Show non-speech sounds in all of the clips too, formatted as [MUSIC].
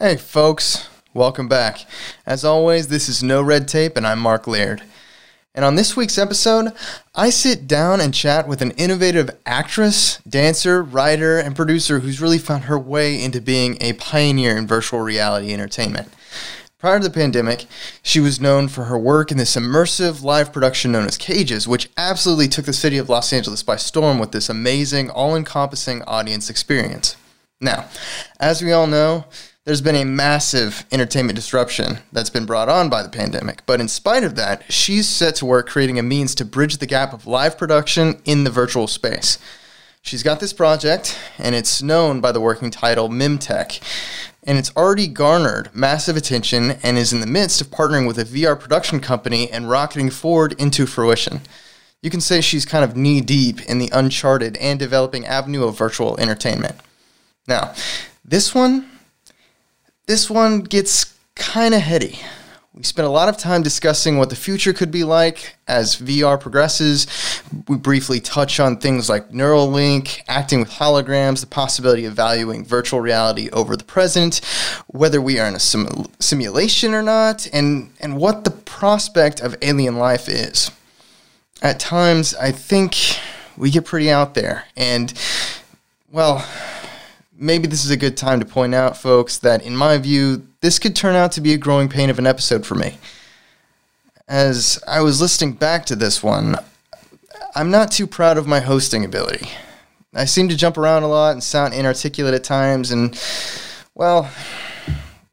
Hey, folks, welcome back. As always, this is No Red Tape, and I'm Mark Laird. And on this week's episode, I sit down and chat with an innovative actress, dancer, writer, and producer who's really found her way into being a pioneer in virtual reality entertainment. Prior to the pandemic, she was known for her work in this immersive live production known as Cages, which absolutely took the city of Los Angeles by storm with this amazing, all encompassing audience experience. Now, as we all know, there's been a massive entertainment disruption that's been brought on by the pandemic. But in spite of that, she's set to work creating a means to bridge the gap of live production in the virtual space. She's got this project, and it's known by the working title Memtech. And it's already garnered massive attention and is in the midst of partnering with a VR production company and rocketing forward into fruition. You can say she's kind of knee deep in the uncharted and developing avenue of virtual entertainment. Now, this one this one gets kind of heady. We spent a lot of time discussing what the future could be like as VR progresses. We briefly touch on things like Neuralink, acting with holograms, the possibility of valuing virtual reality over the present, whether we are in a sim- simulation or not, and, and what the prospect of alien life is. At times, I think we get pretty out there, and well, maybe this is a good time to point out, folks, that in my view, this could turn out to be a growing pain of an episode for me. As I was listening back to this one, I'm not too proud of my hosting ability. I seem to jump around a lot and sound inarticulate at times, and, well,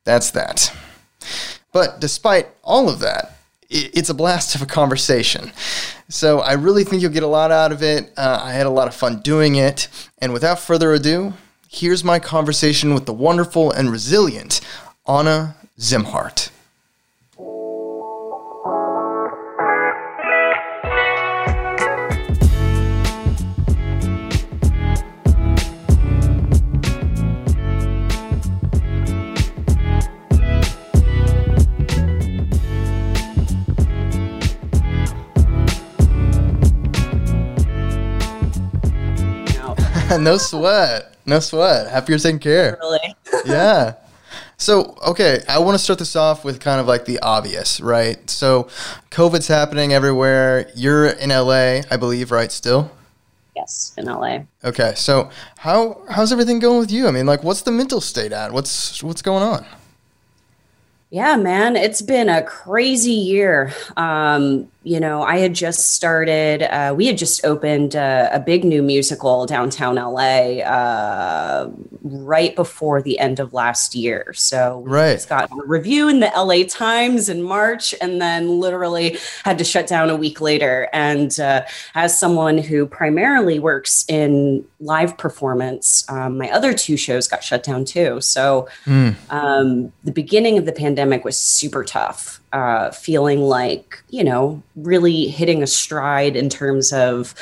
that's that. But despite all of that, it's a blast of a conversation. So I really think you'll get a lot out of it. Uh, I had a lot of fun doing it. And without further ado, here's my conversation with the wonderful and resilient Anna Zimhart. [LAUGHS] no sweat. No sweat. Happy you're taking care. Really? [LAUGHS] yeah. So, okay, I want to start this off with kind of like the obvious, right? So, COVID's happening everywhere. You're in LA, I believe, right? Still? Yes, in LA. Okay. So, how how's everything going with you? I mean, like what's the mental state at? What's what's going on? Yeah, man, it's been a crazy year. Um, you know, I had just started, uh, we had just opened a, a, big new musical downtown LA uh, right before the end of last year. So right. it's got a review in the LA Times in March and then literally had to shut down a week later. And uh, as someone who primarily works in live performance, um, my other two shows got shut down too. So mm. um, the beginning of the pandemic was super tough uh, feeling like, you know, really hitting a stride in terms of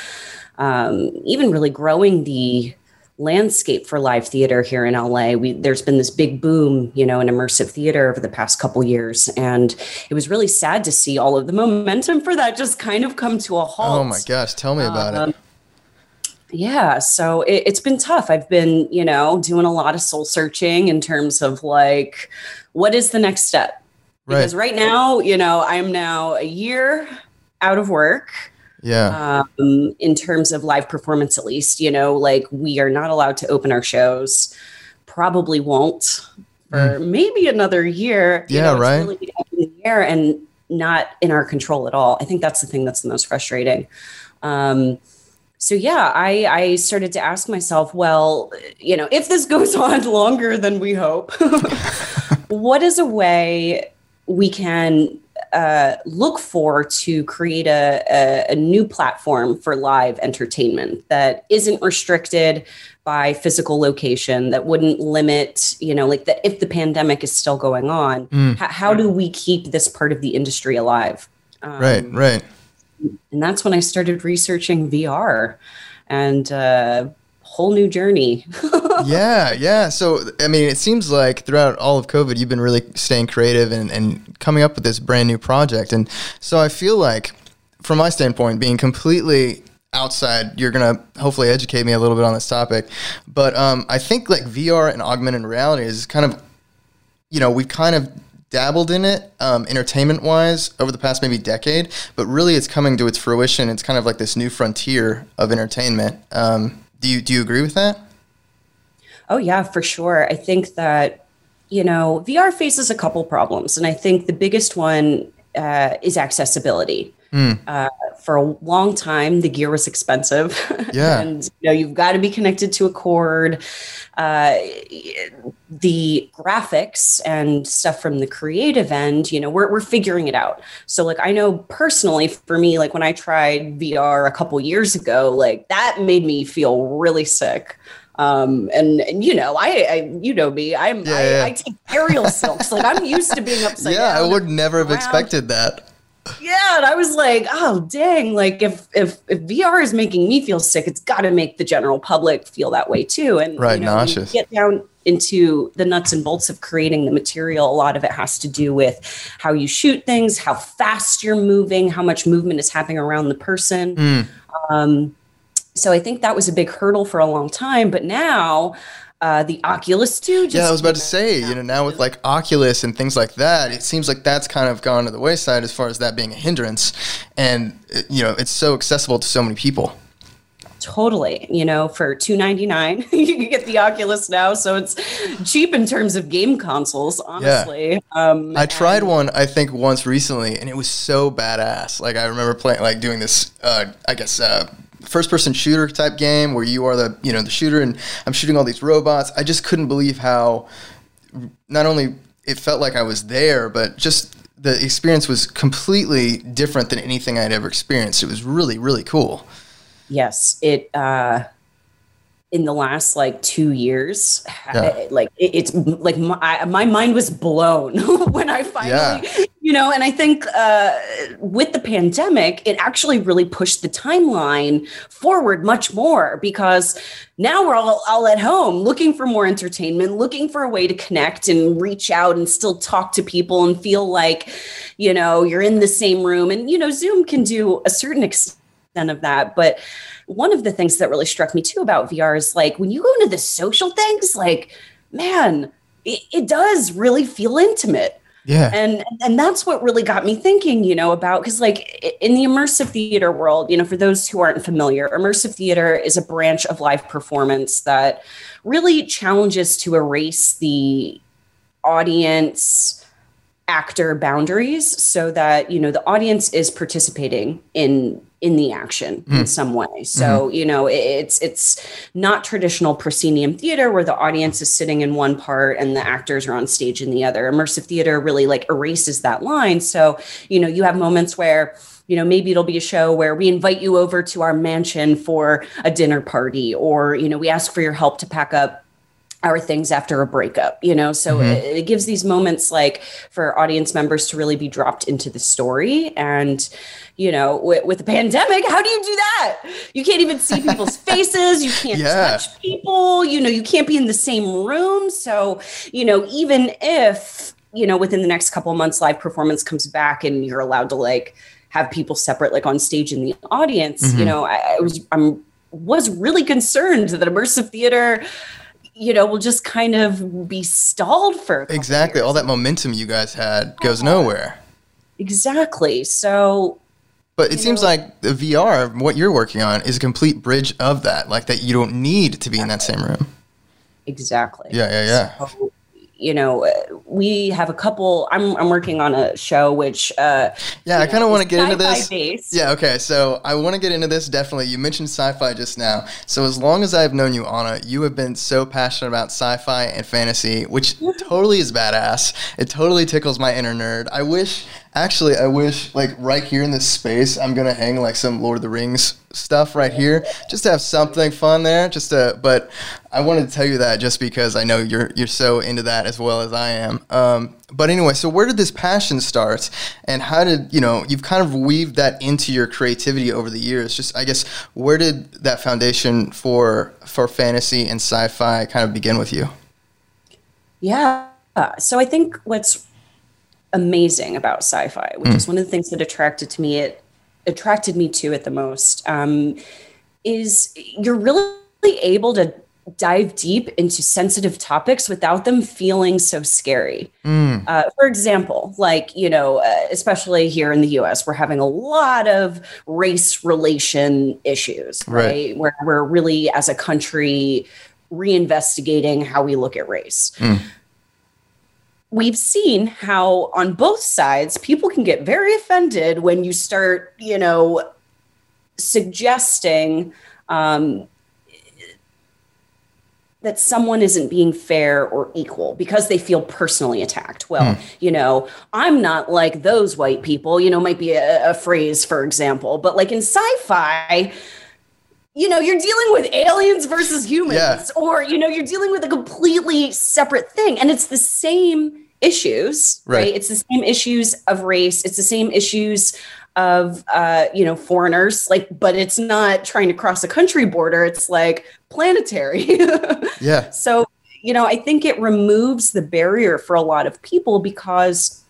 um, even really growing the landscape for live theater here in LA. We, there's been this big boom, you know, in immersive theater over the past couple years, and it was really sad to see all of the momentum for that just kind of come to a halt. Oh my gosh, tell me about um, it. Yeah, so it, it's been tough. I've been, you know, doing a lot of soul searching in terms of like, what is the next step? Because right. right now, you know, I'm now a year out of work. Yeah. Um, in terms of live performance, at least, you know, like we are not allowed to open our shows. Probably won't for mm. maybe another year. Yeah, know, right. Really in the air and not in our control at all. I think that's the thing that's the most frustrating. Um, so yeah, I, I started to ask myself, well, you know, if this goes [LAUGHS] on longer than we hope, [LAUGHS] what is a way we can uh, look for to create a, a, a, new platform for live entertainment that isn't restricted by physical location that wouldn't limit you know like that if the pandemic is still going on mm. h- how do we keep this part of the industry alive um, right right and that's when i started researching vr and uh, whole new journey. [LAUGHS] yeah, yeah. So, I mean, it seems like throughout all of COVID, you've been really staying creative and, and coming up with this brand new project. And so I feel like, from my standpoint, being completely outside, you're going to hopefully educate me a little bit on this topic. But um, I think like VR and augmented reality is kind of you know, we've kind of dabbled in it um, entertainment wise over the past maybe decade, but really it's coming to its fruition. It's kind of like this new frontier of entertainment. Um, do you do you agree with that? Oh yeah, for sure. I think that you know VR faces a couple problems, and I think the biggest one uh, is accessibility. Mm. Uh, for a long time, the gear was expensive. [LAUGHS] Yeah, and you know you've got to be connected to a cord. Uh, the graphics and stuff from the creative end, you know, we're we're figuring it out. So like I know personally, for me, like when I tried VR a couple years ago, like that made me feel really sick um and, and you know I, I you know me i'm yeah, I, yeah. I, take aerial silks like i'm used to being [LAUGHS] upside yeah down i would never have expected that yeah and i was like oh dang like if if if vr is making me feel sick it's got to make the general public feel that way too and right you know, nauseous get down into the nuts and bolts of creating the material a lot of it has to do with how you shoot things how fast you're moving how much movement is happening around the person mm. um so I think that was a big hurdle for a long time. But now, uh, the Oculus 2. yeah, I was about to say, you know, now with like Oculus and things like that, it seems like that's kind of gone to the wayside as far as that being a hindrance. And, you know, it's so accessible to so many people. Totally. You know, for two ninety nine, [LAUGHS] you can get the Oculus now, so it's cheap in terms of game consoles. Honestly, yeah. um, I tried one I think once recently, and it was so badass. Like I remember playing, like doing this, uh, I guess, uh, first person shooter type game where you are the you know the shooter and I'm shooting all these robots. I just couldn't believe how not only it felt like I was there, but just the experience was completely different than anything I'd ever experienced. It was really really cool. Yes, it. Uh, in the last like two years, yeah. like it, it's like my, my mind was blown [LAUGHS] when I finally yeah you know and i think uh, with the pandemic it actually really pushed the timeline forward much more because now we're all, all at home looking for more entertainment looking for a way to connect and reach out and still talk to people and feel like you know you're in the same room. And you know zoom can do a certain extent of that. But one of the things that really struck me too about vr is like when you go into the social things like man it, it does really feel intimate yeah. And and that's what really got me thinking, you know, about cuz like in the immersive theater world, you know, for those who aren't familiar, immersive theater is a branch of live performance that really challenges to erase the audience actor boundaries so that you know the audience is participating in in the action mm. in hmm. some way so mm-hmm. you know it's it's not traditional proscenium theater where the audience is sitting in one part and the actors are on stage in the other immersive theater really like erases that line so you know you have moments where you know maybe it'll be a show where we invite you over to our mansion for a dinner party or you know we ask for your help to pack up our things after a breakup you know so mm-hmm. it, it, gives these moments like for audience members to really be dropped into the story and you know with, with the pandemic how do you do that you can't even see people's [LAUGHS] faces you can't yeah. touch people you know you can't be in the same room so you know even if you know within the next couple of months live performance comes back and you're allowed to like have people separate like on stage in the audience mm-hmm. you know I, I was i'm was really concerned that immersive theater you know, will just kind of be stalled for exactly all that momentum you guys had goes uh-huh. nowhere. Exactly. So, but it seems know, like the VR, what you're working on, is a complete bridge of that. Like that, you don't need to be exactly. in that same room. Exactly. Yeah, yeah, yeah. So, you know, we have a couple. I'm, I'm working on a show which. Uh, yeah, I kind of want to get into this. Based. Yeah, okay. So I want to get into this definitely. You mentioned sci-fi just now. So as long as I've known you, Anna, you have been so passionate about sci-fi and fantasy, which totally is badass. It totally tickles my inner nerd. I wish Actually, I wish like right here in this space, I'm gonna hang like some Lord of the Rings stuff right here, just to have something fun there. Just to, but I wanted to tell you that just because I know you're you're so into that as well as I am. Um, but anyway, so where did this passion start, and how did you know you've kind of weaved that into your creativity over the years? Just I guess where did that foundation for for fantasy and sci-fi kind of begin with you? Yeah. So I think what's amazing about sci-fi, which mm. is one of the things that attracted to me. It attracted me to it the most. Um, is you're really able to dive deep into sensitive topics without them feeling so scary. Mm. Uh, for example, like, you know, uh, especially here in the US, we're having a lot of race relation issues, right? Right. Where we're really, as a country, reinvestigating how we look at race. Mm. We've seen how on both sides, people can get very offended when you start, you know, suggesting um, that someone isn't being fair or equal because they feel personally attacked. Well, hmm. you know, I'm not like those white people, you know, might be a, a phrase, for example, but like in sci fi, you know, you're dealing with aliens versus humans, Yeah. or, you know, you're dealing with a completely separate thing. And it's the same issues, right? Right. It's the same issues of race, it's the same issues of uh, you know foreigners like but it's not trying to cross a country border it's like planetary [LAUGHS] Yeah. so you know i think it removes the barrier for a lot of people because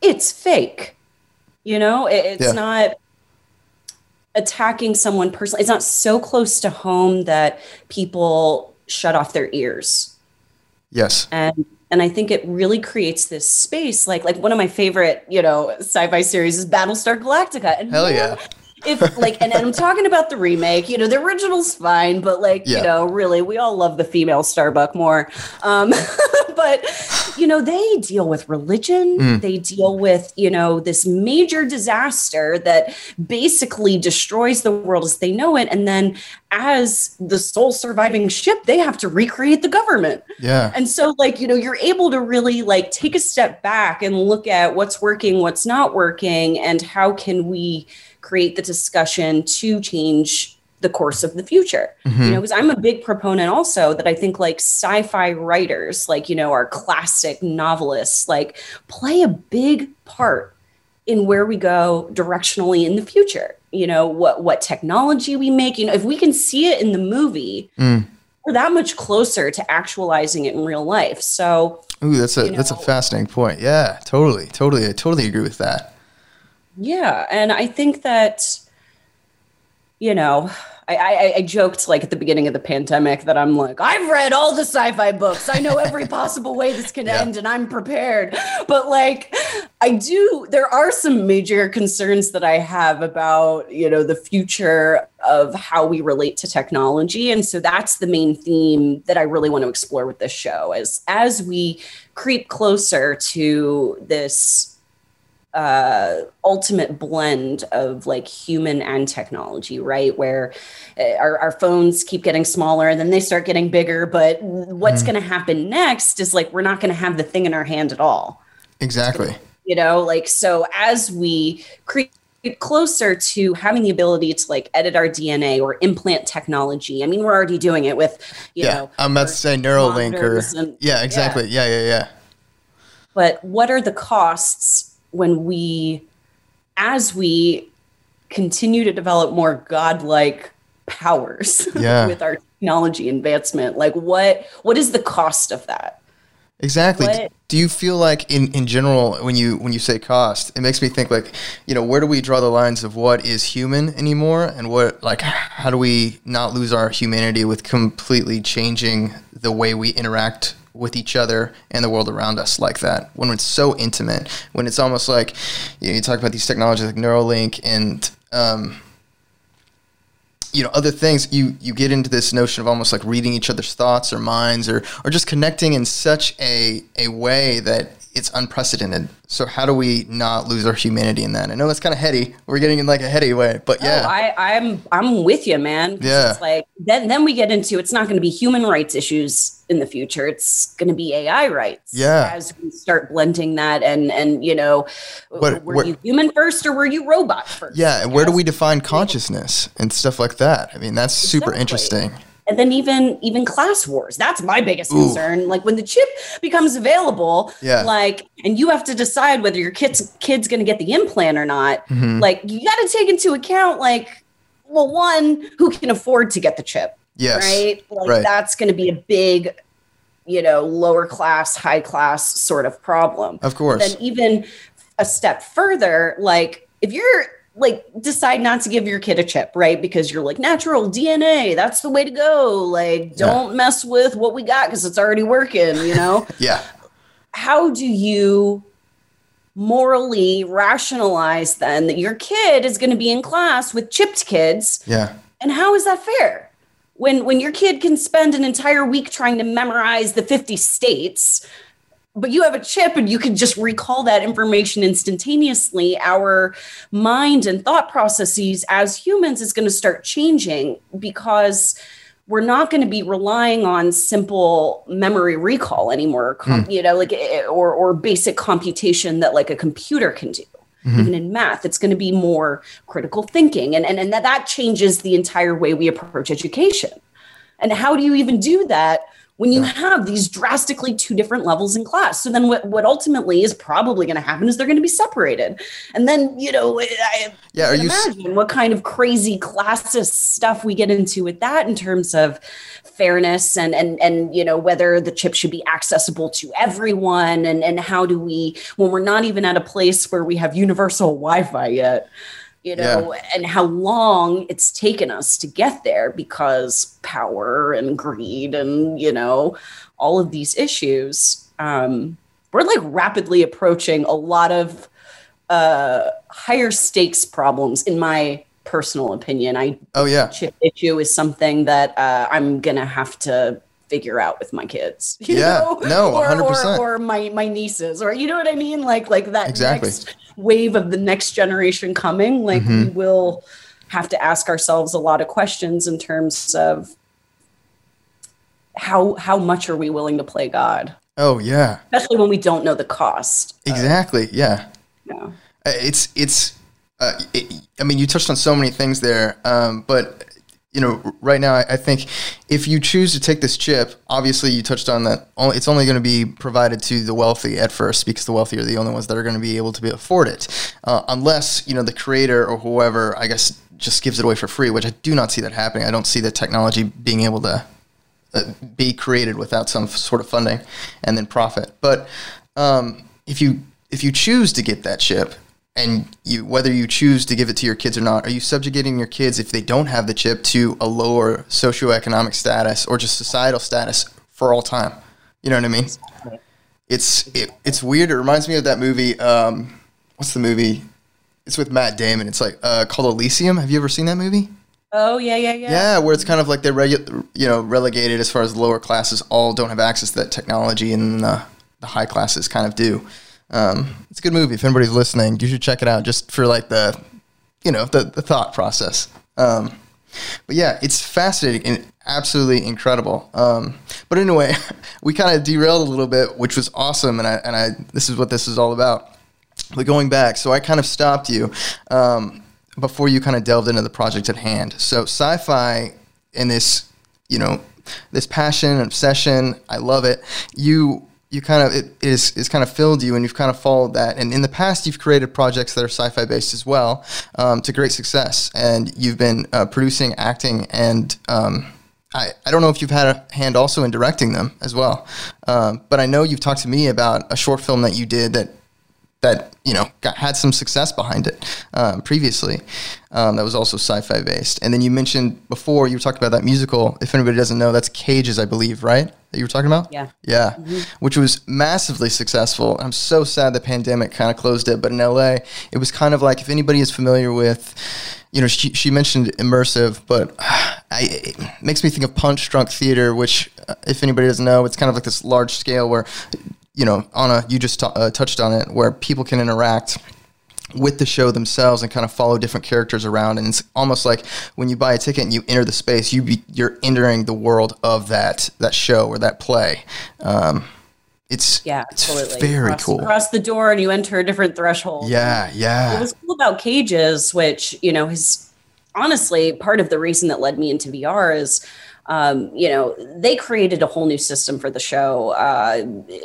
it's fake you know It- it's Yeah. not attacking someone personally it's not so close to home that people shut off their ears Yes. and and I think it really creates this space. Like like one of my favorite, you know, sci-fi series is Battlestar Galactica. And Hell yeah. If like, and, and I'm talking about the remake. You know, the original's fine, but like, Yeah. you know, really, we all love the female Starbuck more. Um, [LAUGHS] but you know, they deal with religion. Mm. They deal with you know this major disaster that basically destroys the world as they know it, and then as the sole surviving ship, they have to recreate the government. Yeah. And so, like, you know, you're able to really like take a step back and look at what's working, what's not working, and how can we create the discussion to change the course of the future. Mm-hmm. You know, because I'm a big proponent also that I think like sci-fi writers, like, you know, our classic novelists, like play a big part in where we go directionally in the future. You know, what what technology we make, you know, if we can see it in the movie, Mm. we're that much closer to actualizing it in real life. So, Ooh, that's a you that's a fascinating point. Yeah, totally, totally, I totally agree with that. Yeah, and I think that, you know, I, I, I joked like at the beginning of the pandemic that I'm like, I've read all the sci-fi books. I know every possible way this can [LAUGHS] Yeah. end, and I'm prepared. But like, I do. There are some major concerns that I have about you know the future of how we relate to technology, and so that's the main theme that I really want to explore with this show. As as we creep closer to this uh, ultimate blend of like human and technology, right? Where uh, our, our phones keep getting smaller and then they start getting bigger. But what's Mm. going to happen next is like we're not going to have the thing in our hand at all, Exactly. you know? Like, so as we creep closer to having the ability to like edit our DNA or implant technology, I mean, we're already doing it with, you yeah, know, I'm about to say Neuralink or and- yeah, exactly. Yeah, yeah, yeah. but what are the costs when we as we continue to develop more godlike powers [LAUGHS] Yeah. with our technology advancement like what what is the cost of that Exactly. What- Do you feel like in, in general when you when you say cost, it makes me think like, you know, where do we draw the lines of what is human anymore and what like how do we not lose our humanity with completely changing the way we interact with each other and the world around us like that. When it's so intimate when it's almost like you, know, you talk about these technologies like Neuralink and um, you know other things you you get into this notion of almost like reading each other's thoughts or minds or or just connecting in such a a way that it's unprecedented so how do we not lose our humanity in that i know that's kind of heady we're getting in like a heady way but yeah oh, I, i'm i'm with you man. Yeah. it's like then then we get into it's not going to be human rights issues in the future it's going to be ai rights Yeah. as we start blending that and and you know were you human first or were you robot first yeah and where do we define consciousness and stuff like that i mean that's super Exactly. interesting and then even even class wars that's my biggest Ooh. concern like when the chip becomes available Yeah. like and you have to decide whether your kid's kid's going to get the implant or not Mhm. like you got to take into account like well one who can afford to get the chip yes right like right. that's going to be a big you know lower class high class sort of problem of course then even a step further like if you're like decide not to give your kid a chip, right? Because you're like natural DNA, that's the way to go. Like don't yeah. mess with what we got because it's already working, you know? [LAUGHS] yeah. How do you morally rationalize then that your kid is going to be in class with chipped kids? Yeah. And how is that fair? When when your kid can spend an entire week trying to memorize the 50 states but you have a chip and you can just recall that information instantaneously our mind and thought processes as humans is going to start changing because we're not going to be relying on simple memory recall anymore mm. you know like eh, or or basic computation that like a computer can do mm-hmm. even in math it's going to be more critical thinking and and, and that, that changes the entire way we approach education and how do you even do that when you have these drastically two different levels in class. So then what, what ultimately is probably going to happen is they're going to be separated. And then, you know, I yeah, are you imagine what kind of crazy classist stuff we get into with that in terms of fairness and and and you know whether the chip should be accessible to everyone and and how do we when we're not even at a place where we have universal Wi-Fi yet you know, yeah. and how long it's taken us to get there because power and greed and, you know, all of these issues. Um, we're like rapidly approaching a lot of uh, higher stakes problems, in my personal opinion. I oh yeah, chip issue is something that uh, I'm gonna have to figure out with my kids. [LAUGHS] yeah, know? no, [LAUGHS] hundred percent. Or, or, my my nieces, or you know what I mean, like like that exactly. next wave of the next generation coming. Like mm-hmm. we will have to ask ourselves a lot of questions in terms of how how much are we willing to play God? Oh yeah, especially when we don't know the cost. Exactly. yeah. Yeah. Uh, it's it's. Uh, it, I mean, you touched on so many things there, um, but you know, right now, I think if you choose to take this chip, obviously you touched on that. It's only going to be provided to the wealthy at first because the wealthy are the only ones that are going to be able to be afford it, uh, unless you know the creator or whoever, I guess, just gives it away for free. Which I do not see that happening. I don't see the technology being able to uh, be created without some sort of funding and then profit. But um, if you if you choose to get that chip and you whether you choose to give it to your kids or not are you subjugating your kids if they don't have the chip to a lower socioeconomic status or just societal status for all time? You know what i mean? It's it, it's weird. It reminds me of that movie um, what's the movie? It's with matt damon. It's like uh, called elysium. Have you ever seen that movie? Oh yeah, yeah, yeah. Yeah, where it's kind of like they're regu- you know relegated as far as lower classes all don't have access to that technology, and the, the high classes kind of do. Um, it's a good movie. If anybody's listening, you should check it out just for like the, you know, the, the thought process. Um, but yeah, it's fascinating and absolutely incredible. Um, but anyway, [LAUGHS] we kind of derailed a little bit, which was awesome. And I, and I, this is what this is all about. But going back, so I kind of stopped you um, before you kind of delved into the project at hand. So sci-fi and this, you know, this passion and obsession, I love it. You you kind of it is is kind of filled you and you've kind of followed that. And in the past you've created projects that are sci-fi based as well um, to great success. And you've been uh, producing acting and um, I, I don't know if you've had a hand also in directing them as well. Um, but I know you've talked to me about a short film that you did that that you know got, had some success behind it um, previously. Um, that was also sci-fi based. And then you mentioned before you were talking about that musical. If anybody doesn't know, that's Cages, I believe, right? That you were talking about. Yeah. Yeah, mm-hmm. which was massively successful. I'm so sad the pandemic kind of closed it, but in LA, it was kind of like if anybody is familiar with. You know, she, she mentioned immersive, but [SIGHS] I, it makes me think of Punchdrunk Theater, which, uh, if anybody doesn't know, it's kind of like this large scale where you know, Anna, you just t- uh, touched on it, where people can interact with the show themselves and kind of follow different characters around. And it's almost like when you buy a ticket and you enter the space you be, you're entering the world of that that show or that play. Um, it's yeah it's absolutely very cross, cool. cross the door and you enter a different threshold. Yeah yeah. what was cool about cages which you know is honestly part of the reason that led me into vr is um, you know, they created a whole new system for the show uh,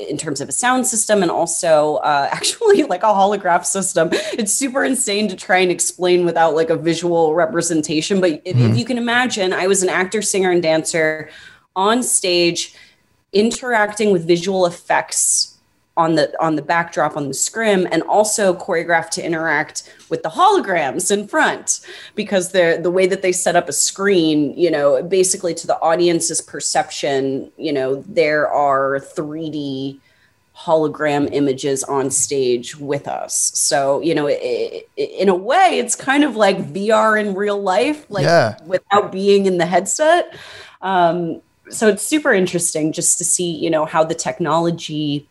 in terms of a sound system and also uh, [LAUGHS] actually like a holograph system. It's super insane to try and explain without like a visual representation. But if, mm-hmm. if you can imagine, I was an actor, singer, and dancer on stage interacting with visual effects on the on the backdrop on the scrim and also choreographed to interact with the holograms in front. Because the the way that they set up a screen you know basically to the audience's perception you know there are 3d hologram images on stage with us. So you know it, it, in a way it's kind of like vr in real life like Yeah. without being in the headset. Um, so it's super interesting just to see you know how the technology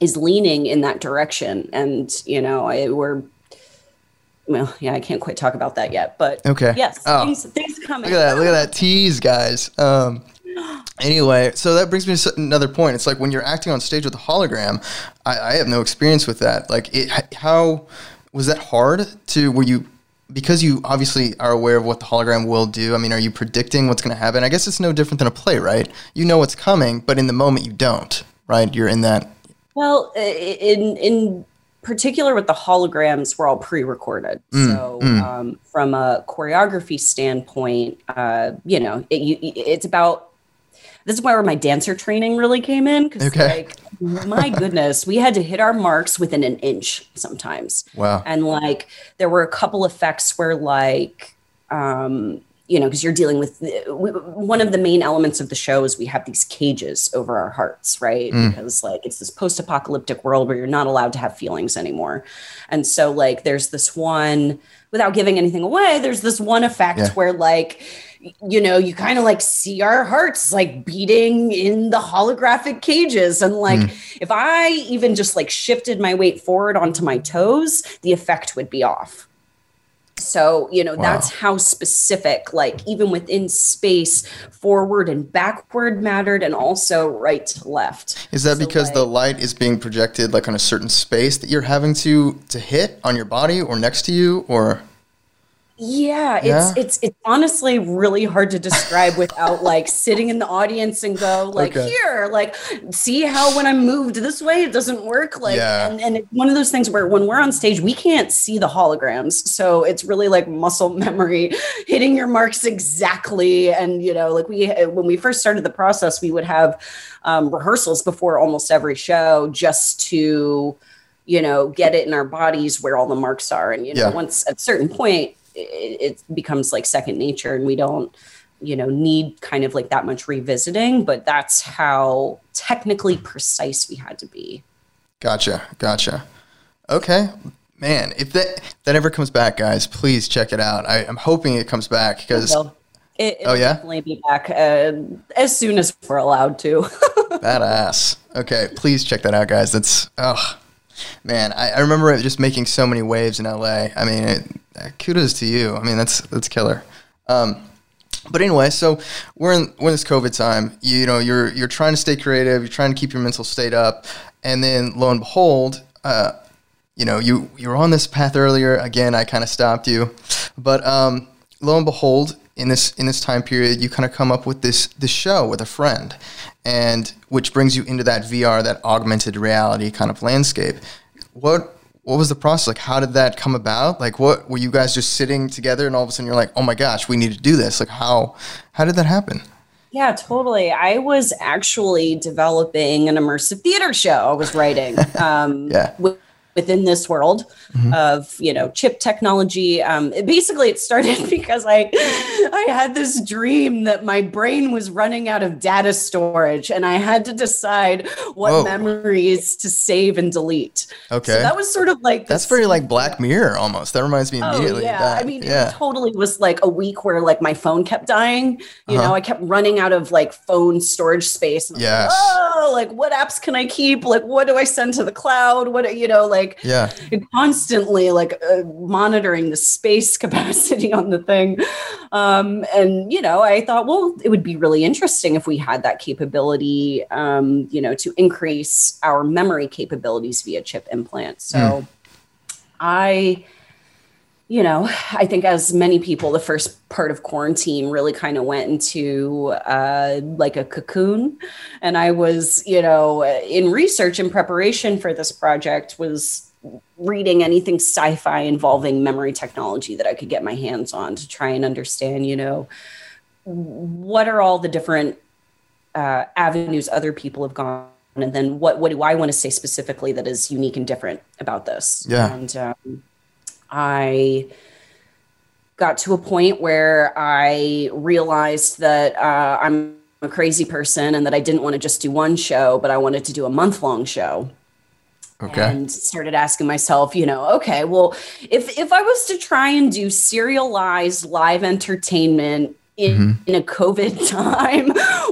is leaning in that direction and you know I, we're well yeah i can't quite talk about that yet but Okay. yes Oh. things, things coming Look at that! Look at that tease, guys. Um, anyway, so that brings me to another point. It's like when you're acting on stage with a hologram. I, I have no experience with that. Like, it, how was that hard to? Were you because you obviously are aware of what the hologram will do? I mean, are you predicting what's going to happen? I guess it's no different than a play, right? You know what's coming, but in the moment you don't. Right? You're in that. Well, in in particular with the holograms, we're all pre-recorded. so Um, from a choreography standpoint, uh, you know, it, you, it's about. This is where my dancer training really came in because, Okay. like, my [LAUGHS] goodness, we had to hit our marks within an inch sometimes. Wow. and like there were a couple effects where like um you know because you're dealing with one of the main elements of the show is we have these cages over our hearts right? Mm. Because like it's this post-apocalyptic world where you're not allowed to have feelings anymore. And so like there's this one without giving anything away there's this one effect Yeah. where like you know you kind of like see our hearts like beating in the holographic cages. And like mm. if i even just like shifted my weight forward onto my toes the effect would be off so you know Wow. that's how specific like even within space forward and backward mattered and also right to left Is that So, because the light is being projected like on a certain space that you're having to to hit on your body or next to you or Yeah, Yeah? it's it's it's honestly really hard to describe without like [LAUGHS] sitting in the audience and go like Okay. here, like see how when I'm moved this way it doesn't work like Yeah. and and it's one of those things where when we're on stage we can't see the holograms. So it's really like muscle memory [LAUGHS] hitting your marks exactly and you know like we when we first started the process we would have um, rehearsals before almost every show just to you know get it in our bodies where all the marks are and you know Yeah. once at a certain point it, it becomes like second nature and we don't you know need kind of like that much revisiting but that's how technically precise we had to be Gotcha, gotcha. Okay, man. If that if that ever comes back, guys, please check it out. I, I'm hoping it comes back because it, it'll Oh, yeah? definitely be back uh, as soon as we're allowed to [LAUGHS] badass. Okay, please check that out, guys. That's oh man. I, I remember it just making so many waves in LA. I mean, it, kudos to you. I mean, that's that's killer. Um, but anyway, so we're in we're in this COVID time. You know, you're you're trying to stay creative. You're trying to keep your mental state up, and then lo and behold, uh, you know, you you were on this path earlier. Again, I kind of stopped you, but um, lo and behold, in this in this time period, you kind of come up with this this show with a friend, and which brings you into that VR, that augmented reality kind of landscape. What what was the process like? How did that come about? Like, what were you guys just sitting together, and all of a sudden you're like, oh my gosh, we need to do this. Like, how how did that happen? Yeah, totally. I was actually developing an immersive theater show I was writing. Um, [LAUGHS] Yeah. wi- within this world of you know chip technology um, it- basically it started [LAUGHS] because i i had this dream that my brain was running out of data storage and i had to decide what Whoa. memories to save and delete Okay. so that was sort of like That's this- very like Black Mirror almost. That reminds me immediately Oh, yeah. of that. I mean, yeah. it totally was like a week where like my phone kept dying. You Uh-huh. know, I kept running out of like phone storage space. Yes. Like, oh, like what apps can I keep? Like, what do I send to the cloud? What, you know, like yeah. constantly like uh, monitoring the space [LAUGHS] capacity on the thing. Um, and, you know, I thought, well, it would be really interesting if we had that capability, um, you know, to increase our memory capabilities via chip implant. So I, you know, I think as many people, the first part of quarantine really kind of went into uh, like a cocoon. And I was, you know, in research and preparation for this project was reading anything sci-fi involving memory technology that I could get my hands on to try and understand, you know, what are all the different uh, avenues other people have gone and then what what do I want to say specifically that is unique and different about this? Yeah. And um, I got to a point where I realized that uh, I'm a crazy person and that I didn't want to just do one show, but I wanted to do a month long show. Okay. And started asking myself, you know, okay, well, if if I was to try and do serialized live entertainment in, Mm-hmm. in a COVID [LAUGHS] time,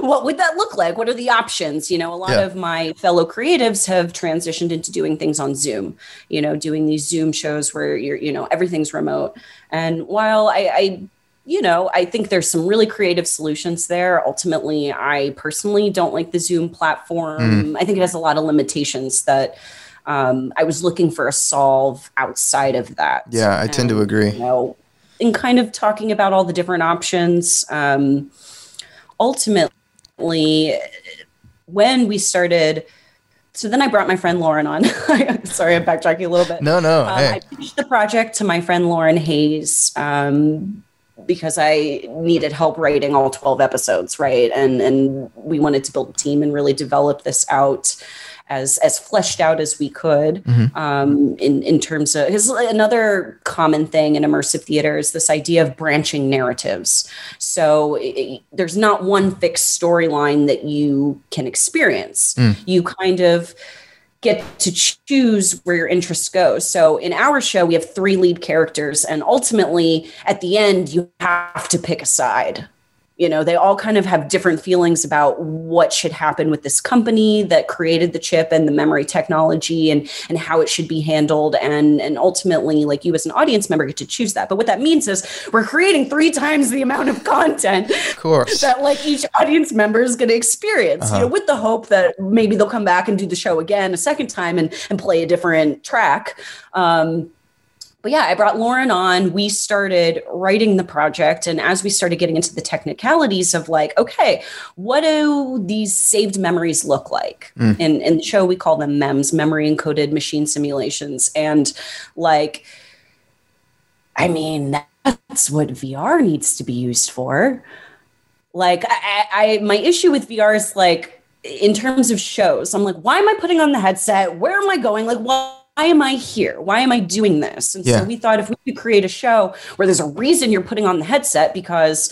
what would that look like? What are the options? You know, a lot Yeah. of my fellow creatives have transitioned into doing things on Zoom, you know, doing these Zoom shows where you're, you know, everything's remote. And while I, I you know, I think there's some really creative solutions there. Ultimately, I personally don't like the Zoom platform. I think it has a lot of limitations that um, I was looking for a solve outside of that. Yeah, I tend to agree. You know, in kind of talking about all the different options, um, ultimately, when we started, so then I brought my friend Lauren on. [LAUGHS] Sorry, I'm backtracking a little bit. No, no. Um, hey. I pitched the project to my friend Lauren Hayes um, because I needed help writing all 12 episodes, right? And and we wanted to build a team and really develop this out as as fleshed out as we could um, in in terms of because another common thing in immersive theater is this idea of branching narratives. So it- there's not one fixed storyline that you can experience. You kind of get to choose where your interest goes. So in our show, we have three lead characters, and ultimately at the end, you have to pick a side. You know, they all kind of have different feelings about what should happen with this company that created the chip and the memory technology and and how it should be handled. And and ultimately, like you as an audience member get to choose that. But what that means is we're creating three times the amount of content Of course. that like each audience member is going to experience you know with the hope that maybe they'll come back and do the show again a second time and and play a different track um but yeah, I brought Lauren on. We started writing the project. And as we started getting into the technicalities of like, okay, what do these saved memories look like? Hmm. In, in the show, we call them MEMS, memory encoded machine simulations. And like, I mean, that's what VR needs to be used for. Like, I, I, my issue with VR is like, in terms of shows, I'm like, why am I putting on the headset? Where am I going? Like, why am I here? Why am I doing this? And Yeah. so we thought if we could create a show where there's a reason you're putting on the headset because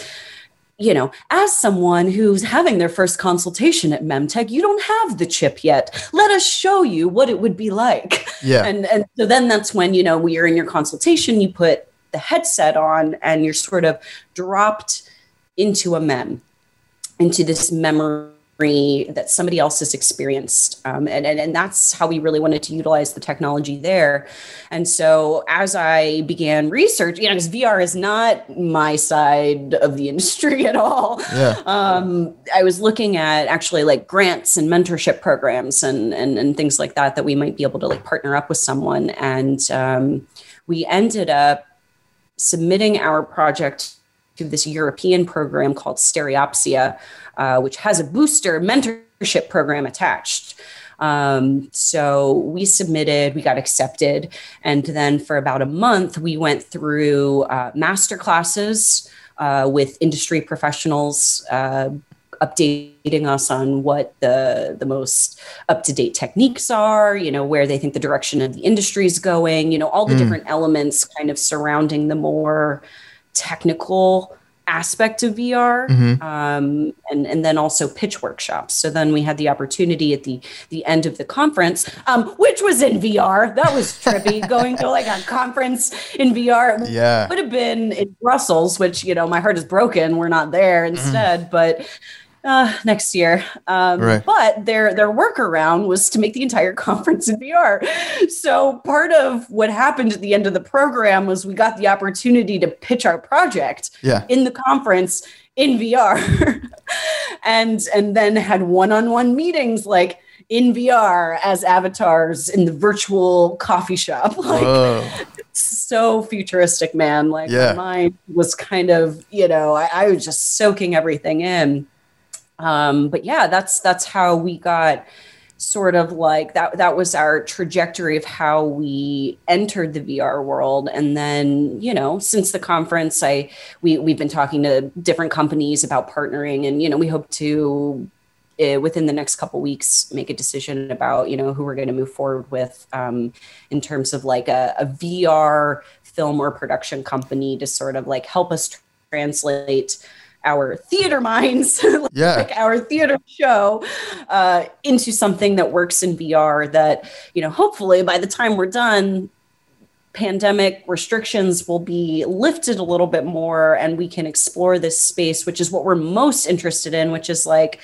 you know, as someone who's having their first consultation at Memtech, you don't have the chip yet. Let us show you what it would be like. Yeah. And and so then that's when, you know, when you're in your consultation, you put the headset on and you're sort of dropped into a mem, into this memory that somebody else has experienced. Um, and, and, and that's how we really wanted to utilize the technology there. And so as I began research, you know, because VR is not my side of the [LAUGHS] industry at all. Yeah. Um, I was looking at actually like grants and mentorship programs and, and, and things like that, that we might be able to like partner up with someone. And um, we ended up submitting our project to this European program called Stereopsia, uh, which has a booster mentorship program attached. Um, so we submitted, we got accepted, and then for about a month, we went through uh, master classes uh, with industry professionals. Uh, updating us on what the the most up to date techniques are, you know, where they think the direction of the industry is going, you know, all the different elements kind of surrounding the more technical aspect of VR, um, and and then also pitch workshops. So then we had the opportunity at the the end of the conference, um, which was in VR. That was trippy, [LAUGHS] going to like a conference in VR. It Yeah. would have been in Brussels, which you know my heart is broken. We're not there instead, but. Uh, next year, um, Right. but their their workaround was to make the entire [LAUGHS] conference in VR. So part of what happened at the end of the program was we got the opportunity to pitch our project Yeah. in the conference in VR, [LAUGHS] and and then had one on one meetings like in VR as avatars in the virtual coffee shop. [LAUGHS] Like Whoa. so futuristic, man. Like Yeah. my mind was kind of, you know, I, I was just soaking everything in. Um, but yeah, that's that's how we got sort of like that that was our trajectory of how we entered the VR world. And then you know since the conference I we we've been talking to different companies about partnering and you know we hope to uh, within the next couple weeks make a decision about you know who we're going to move forward with um, in terms of like a, a VR film or production company to sort of like help us translate our theater minds, [LAUGHS] yeah. like our theater show, uh, into something that works in VR. That you know, hopefully, by the time we're done, pandemic restrictions will be lifted a little bit more, and we can explore this space, which is what we're most interested in, which is like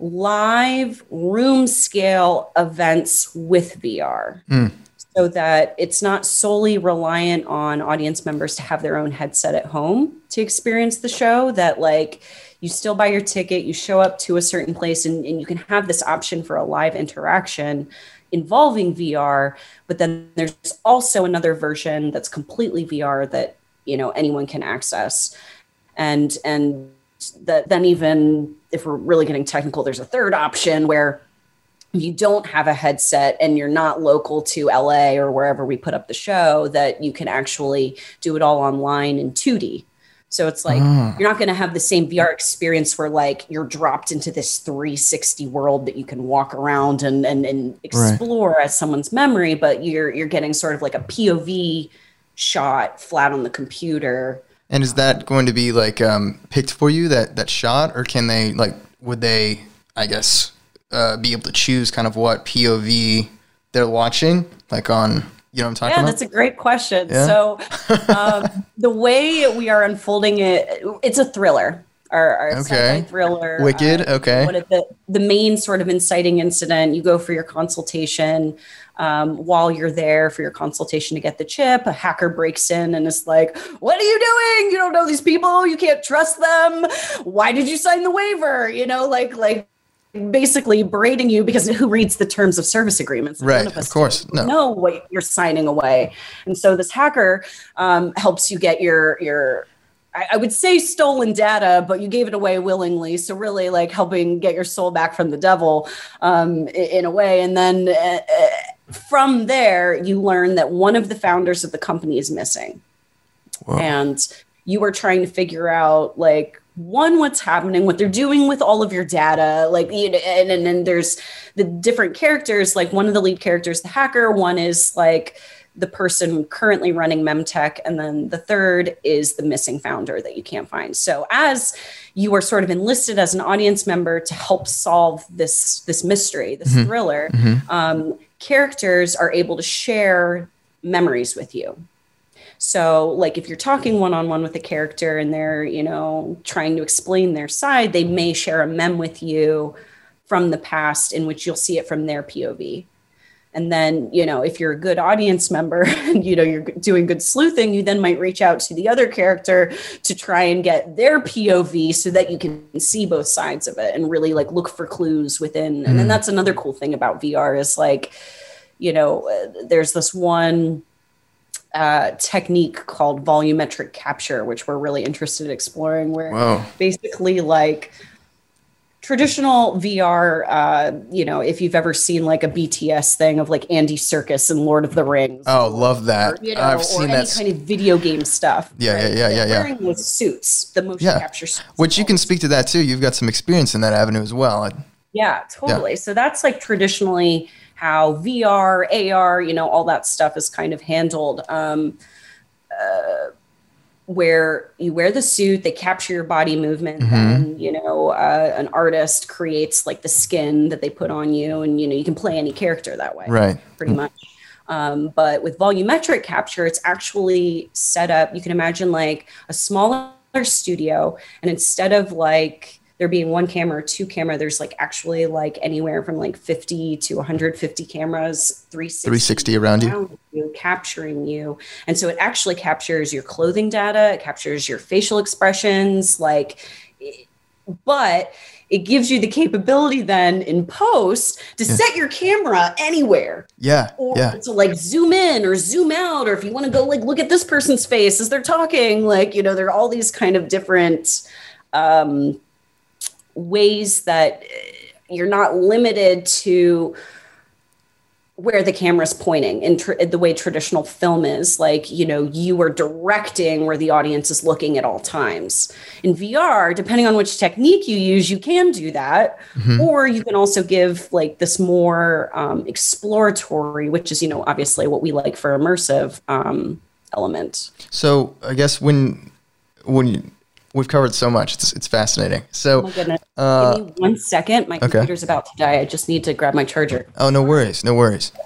live room scale events with VR. Mm so that it's not solely reliant on audience members to have their own headset at home to experience the show that like you still buy your ticket you show up to a certain place and, and you can have this option for a live interaction involving vr but then there's also another version that's completely vr that you know anyone can access. And and that then even if we're really getting technical there's a third option where you don't have a headset and you're not local to LA or wherever we put up the show, that you can actually do it all online in 2D. So it's like oh. you're not going to have the same VR experience where like you're dropped into this 360 world that you can walk around and and, and explore right. as someone's memory, but you're you're getting sort of like a POV shot flat on the computer. And is that going to be like um, picked for you that that shot, or can they like would they? I guess uh, be able to choose kind of what POV they're watching, like on you know I'm talking yeah, about? that's a great question. Yeah? So [LAUGHS] um, the way we are unfolding it, it's a thriller. Our, our okay. thriller. Wicked. Uh, okay. What the, the main sort of inciting incident, you go for your consultation. Um, while you're there for your consultation to get the chip, a hacker breaks in and is like, What are you doing? You don't know these people. You can't trust them. Why did you sign the waiver? You know, like, like, basically berating you because who reads the terms of service agreements? Right, of, of course. No. Know what you're signing away, and so this hacker um, helps you get your your. I, would say stolen data, but you gave it away willingly. So really, like helping get your soul back from the devil, um, in, in, a way. And then uh, uh, from there, you learn that one of the founders of the company is missing, Whoa. and you are trying to figure out like one what's happening what they're doing with all of your data like and, and then there's the different characters like one of the lead characters the hacker one is like the person currently running memtech and then the third is the missing founder that you can't find so as you are sort of enlisted as an audience member to help solve this this mystery this mm-hmm. thriller mm-hmm. Um, characters are able to share memories with you so, like if you're talking one on one with a character and they're, you know, trying to explain their side, they may share a mem with you from the past in which you'll see it from their POV. And then, you know, if you're a good audience member [LAUGHS] and, you know, you're doing good sleuthing, you then might reach out to the other character to try and get their POV so that you can see both sides of it and really like look for clues within. And then mm. that's another cool thing about VR is like, you know, uh, there's this one uh, technique called volumetric capture, which we're really interested in exploring, where Whoa. basically like traditional VR, uh, you know, if you've ever seen like a BTS thing of like Andy Serkis and Lord of the Rings. Oh, love that. Or, you know, I've seen that. kind of video game stuff. Yeah, right? yeah, yeah, yeah, yeah. Wearing those suits, the motion yeah. capture suits. Which you can speak to that too. You've got some experience in that avenue as well. Yeah, totally. Yeah. So that's like traditionally how VR, AR, you know, all that stuff is kind of handled. Um, uh, where you wear the suit, they capture your body movement, mm-hmm. and you know, uh, an artist creates like the skin that they put on you, and you know, you can play any character that way, right? Pretty much. Um, but with volumetric capture, it's actually set up. You can imagine like a smaller studio, and instead of like there being one camera or two camera there's like actually like anywhere from like 50 to 150 cameras 360, 360 around, around you. you capturing you and so it actually captures your clothing data it captures your facial expressions like but it gives you the capability then in post to yeah. set your camera anywhere. Yeah. Or yeah. to like zoom in or zoom out, or if you want to go like look at this person's face as they're talking, like, you know, there are all these kind of different um, ways that you're not limited to where the camera's pointing in tr- the way traditional film is. Like you know you are directing where the audience is looking at all times. In vr depending on which technique you use you can do that. Mm-hmm. or you can also give like this more um, exploratory which is you know obviously what we like for immersive um, element. So i guess when when you we've covered so much. It's, it's fascinating. So, oh goodness. Uh, Give me one second. My okay. computer's about to die. I just need to grab my charger. Oh, no worries. No worries. [LAUGHS]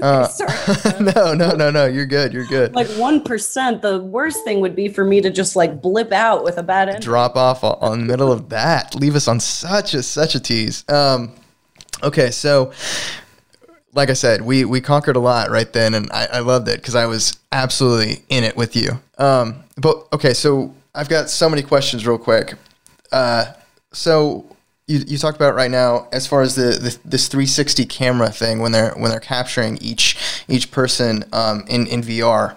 Uh, [LAUGHS] no, no, no, no. You're good. You're good. Like one percent. The worst thing would be for me to just like blip out with a bad end. Drop off on the middle of that. Leave us on such a such a tease. Um, okay, so like I said, we we conquered a lot right then, and I, I loved it because I was absolutely in it with you. Um, but okay, so I've got so many questions real quick. Uh, so you, you talked about right now as far as the, the, this 360 camera thing when they're when they're capturing each each person um, in in VR.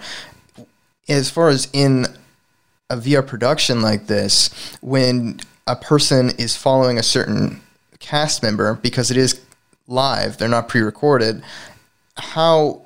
As far as in a VR production like this, when a person is following a certain cast member because it is live, they're not pre-recorded. How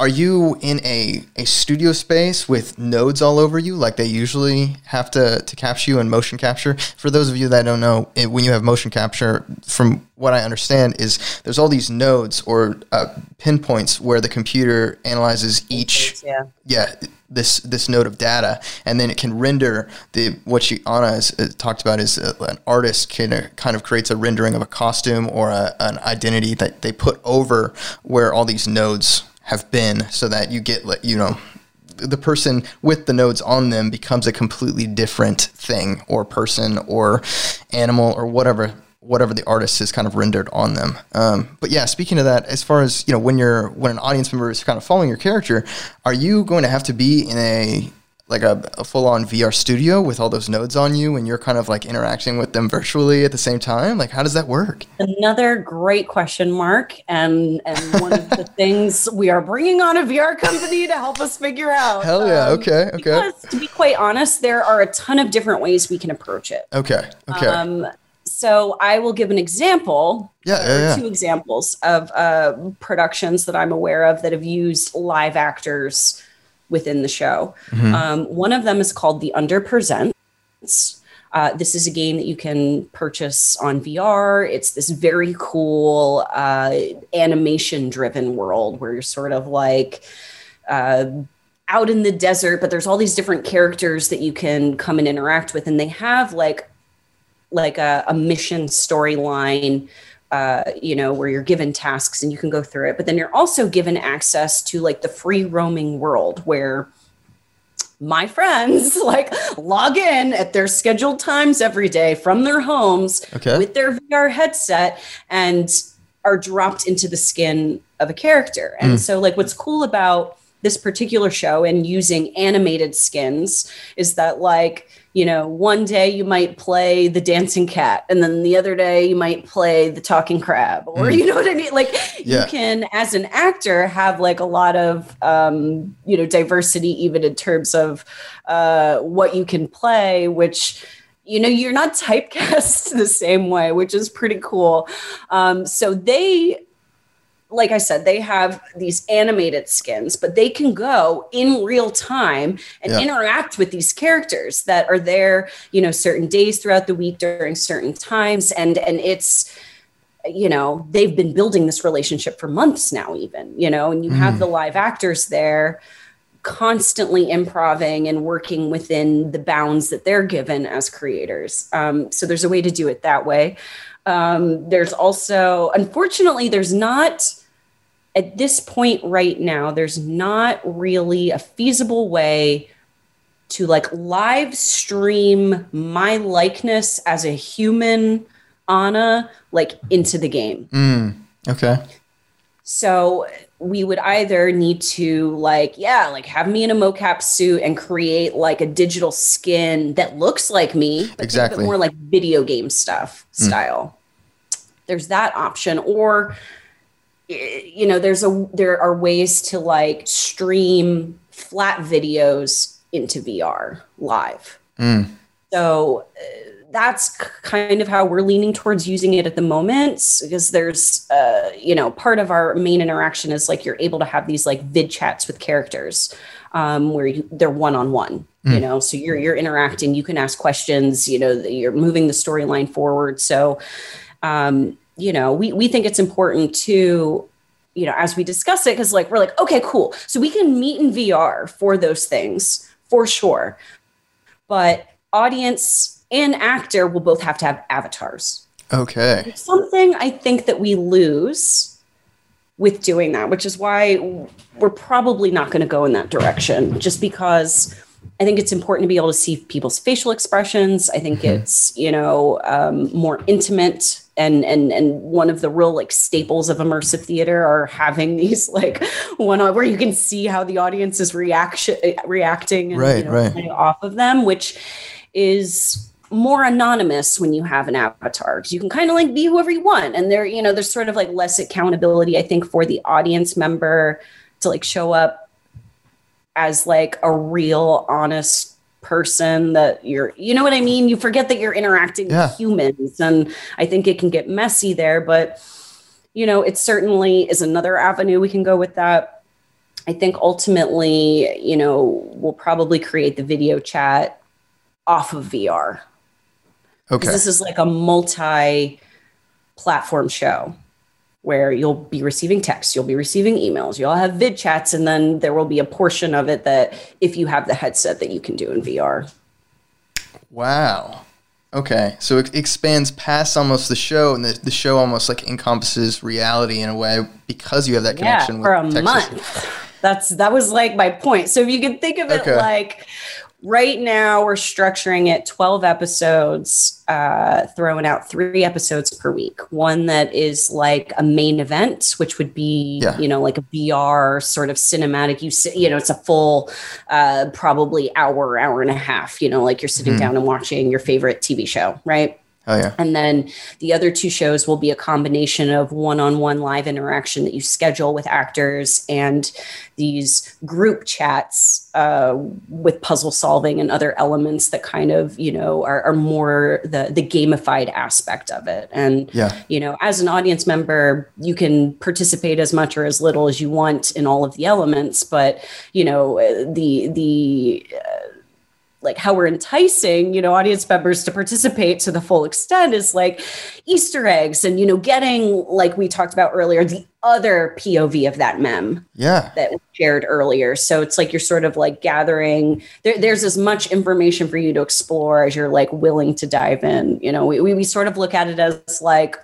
are you in a, a studio space with nodes all over you like they usually have to, to capture you in motion capture? For those of you that don't know, it, when you have motion capture, from what I understand, is there's all these nodes or uh, pinpoints where the computer analyzes each yeah. yeah this this node of data, and then it can render the what she Anna has uh, talked about is uh, an artist can uh, kind of creates a rendering of a costume or a, an identity that they put over where all these nodes have been, so that you get you know the person with the nodes on them becomes a completely different thing or person or animal or whatever whatever the artist has kind of rendered on them. Um, but yeah, speaking of that, as far as you know, when you're when an audience member is kind of following your character, are you going to have to be in a like a, a full on VR studio with all those nodes on you and you're kind of like interacting with them virtually at the same time? Like, how does that work? Another great question, Mark. And, and one of the [LAUGHS] things we are bringing on a VR company to help us figure out. Hell yeah. Um, okay. Okay. Because, to be quite honest, there are a ton of different ways we can approach it. Okay. Okay. Um, so I will give an example. Yeah, yeah, yeah. Two examples of uh, productions that I'm aware of that have used live actors within the show. Mm-hmm. Um, one of them is called The Under Presents. Uh, this is a game that you can purchase on VR. It's this very cool uh, animation driven world where you're sort of like uh, out in the desert, but there's all these different characters that you can come and interact with. And they have like like a, a mission storyline uh, you know, where you're given tasks and you can go through it. But then you're also given access to like the free roaming world where my friends [LAUGHS] like log in at their scheduled times every day from their homes okay. with their VR headset and are dropped into the skin of a character. And mm. so, like, what's cool about this particular show and using animated skins is that, like, you know, one day you might play the dancing cat, and then the other day you might play the talking crab, or mm. you know what I mean? Like yeah. you can, as an actor, have like a lot of um, you know diversity, even in terms of uh, what you can play, which you know you're not typecast [LAUGHS] the same way, which is pretty cool. Um, so they like I said, they have these animated skins, but they can go in real time and yeah. interact with these characters that are there, you know, certain days throughout the week during certain times. And and it's you know, they've been building this relationship for months now, even, you know, and you mm. have the live actors there constantly improving and working within the bounds that they're given as creators. Um, so there's a way to do it that way. Um, there's also, unfortunately, there's not at this point right now, there's not really a feasible way to like live stream my likeness as a human Anna like into the game. Mm, okay. So we would either need to like yeah like have me in a mocap suit and create like a digital skin that looks like me exactly more like video game stuff mm. style there's that option or you know there's a there are ways to like stream flat videos into VR live. Mm. So uh, that's kind of how we're leaning towards using it at the moment because there's uh, you know part of our main interaction is like you're able to have these like vid chats with characters um, where you, they're one-on-one mm. you know so you're you're interacting you can ask questions you know you're moving the storyline forward so um, you know we, we think it's important to you know as we discuss it because like we're like okay cool so we can meet in vr for those things for sure but audience and actor will both have to have avatars. Okay. something I think that we lose with doing that, which is why we're probably not going to go in that direction, just because I think it's important to be able to see people's facial expressions. I think mm-hmm. it's you know um, more intimate. And, and and one of the real like staples of immersive theater are having [LAUGHS] these like one where you can see how the audience is reaction reacting and right, you know, right. off of them, which is more anonymous when you have an avatar because you can kind of like be whoever you want and there you know there's sort of like less accountability i think for the audience member to like show up as like a real honest person that you're you know what i mean you forget that you're interacting yeah. with humans and i think it can get messy there but you know it certainly is another avenue we can go with that i think ultimately you know we'll probably create the video chat off of vr Okay. This is like a multi platform show where you'll be receiving text, you'll be receiving emails, you'll have vid chats, and then there will be a portion of it that if you have the headset that you can do in VR. Wow. Okay. So it expands past almost the show, and the, the show almost like encompasses reality in a way because you have that connection yeah, for a Texas. month. That's that was like my point. So if you can think of it okay. like right now we're structuring it 12 episodes uh, throwing out three episodes per week one that is like a main event which would be yeah. you know like a vr sort of cinematic you sit you know it's a full uh, probably hour hour and a half you know like you're sitting mm-hmm. down and watching your favorite tv show right Oh, yeah. And then the other two shows will be a combination of one on one live interaction that you schedule with actors and these group chats uh, with puzzle solving and other elements that kind of, you know, are, are, more the, the gamified aspect of it. And, yeah. you know, as an audience member, you can participate as much or as little as you want in all of the elements. But, you know, the, the, uh, like how we're enticing you know audience members to participate to the full extent is like easter eggs and you know getting like we talked about earlier the other pov of that mem yeah. that we shared earlier. So it's like you're sort of like gathering there, there's as much information for you to explore as you're like willing to dive in you know? We, we, we sort of look at it as like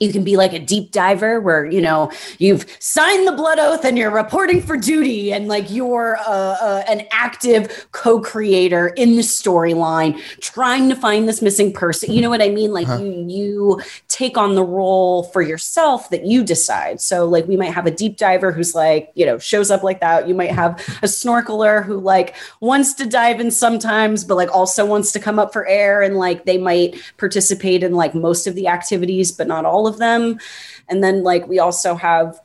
you can be like a deep diver where you know you've signed the blood oath and you're reporting for duty and like you're uh, uh, an active co-creator in the storyline trying to find this missing person. You know what i mean? Like uh-huh. you you take on the role for yourself that you decide. So like we might have a deep diver who's like you know shows up like that. You might have a snorkeler who like wants to dive in sometimes but like also wants to come up for air. And like they might participate in like most of the activities but not all of them. And then like we also have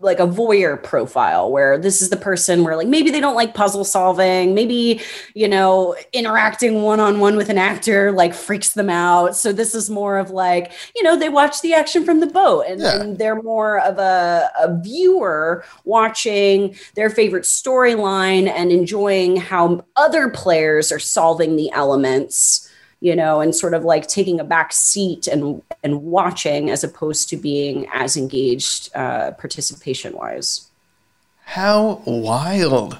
like a voyeur profile where this is the person where like maybe they don't like puzzle solving maybe you know interacting one-on-one with an actor like freaks them out so this is more of like you know they watch the action from the boat and, yeah. and they're more of a, a viewer watching their favorite storyline and enjoying how other players are solving the elements you know, and sort of like taking a back seat and and watching as opposed to being as engaged uh, participation wise. How wild,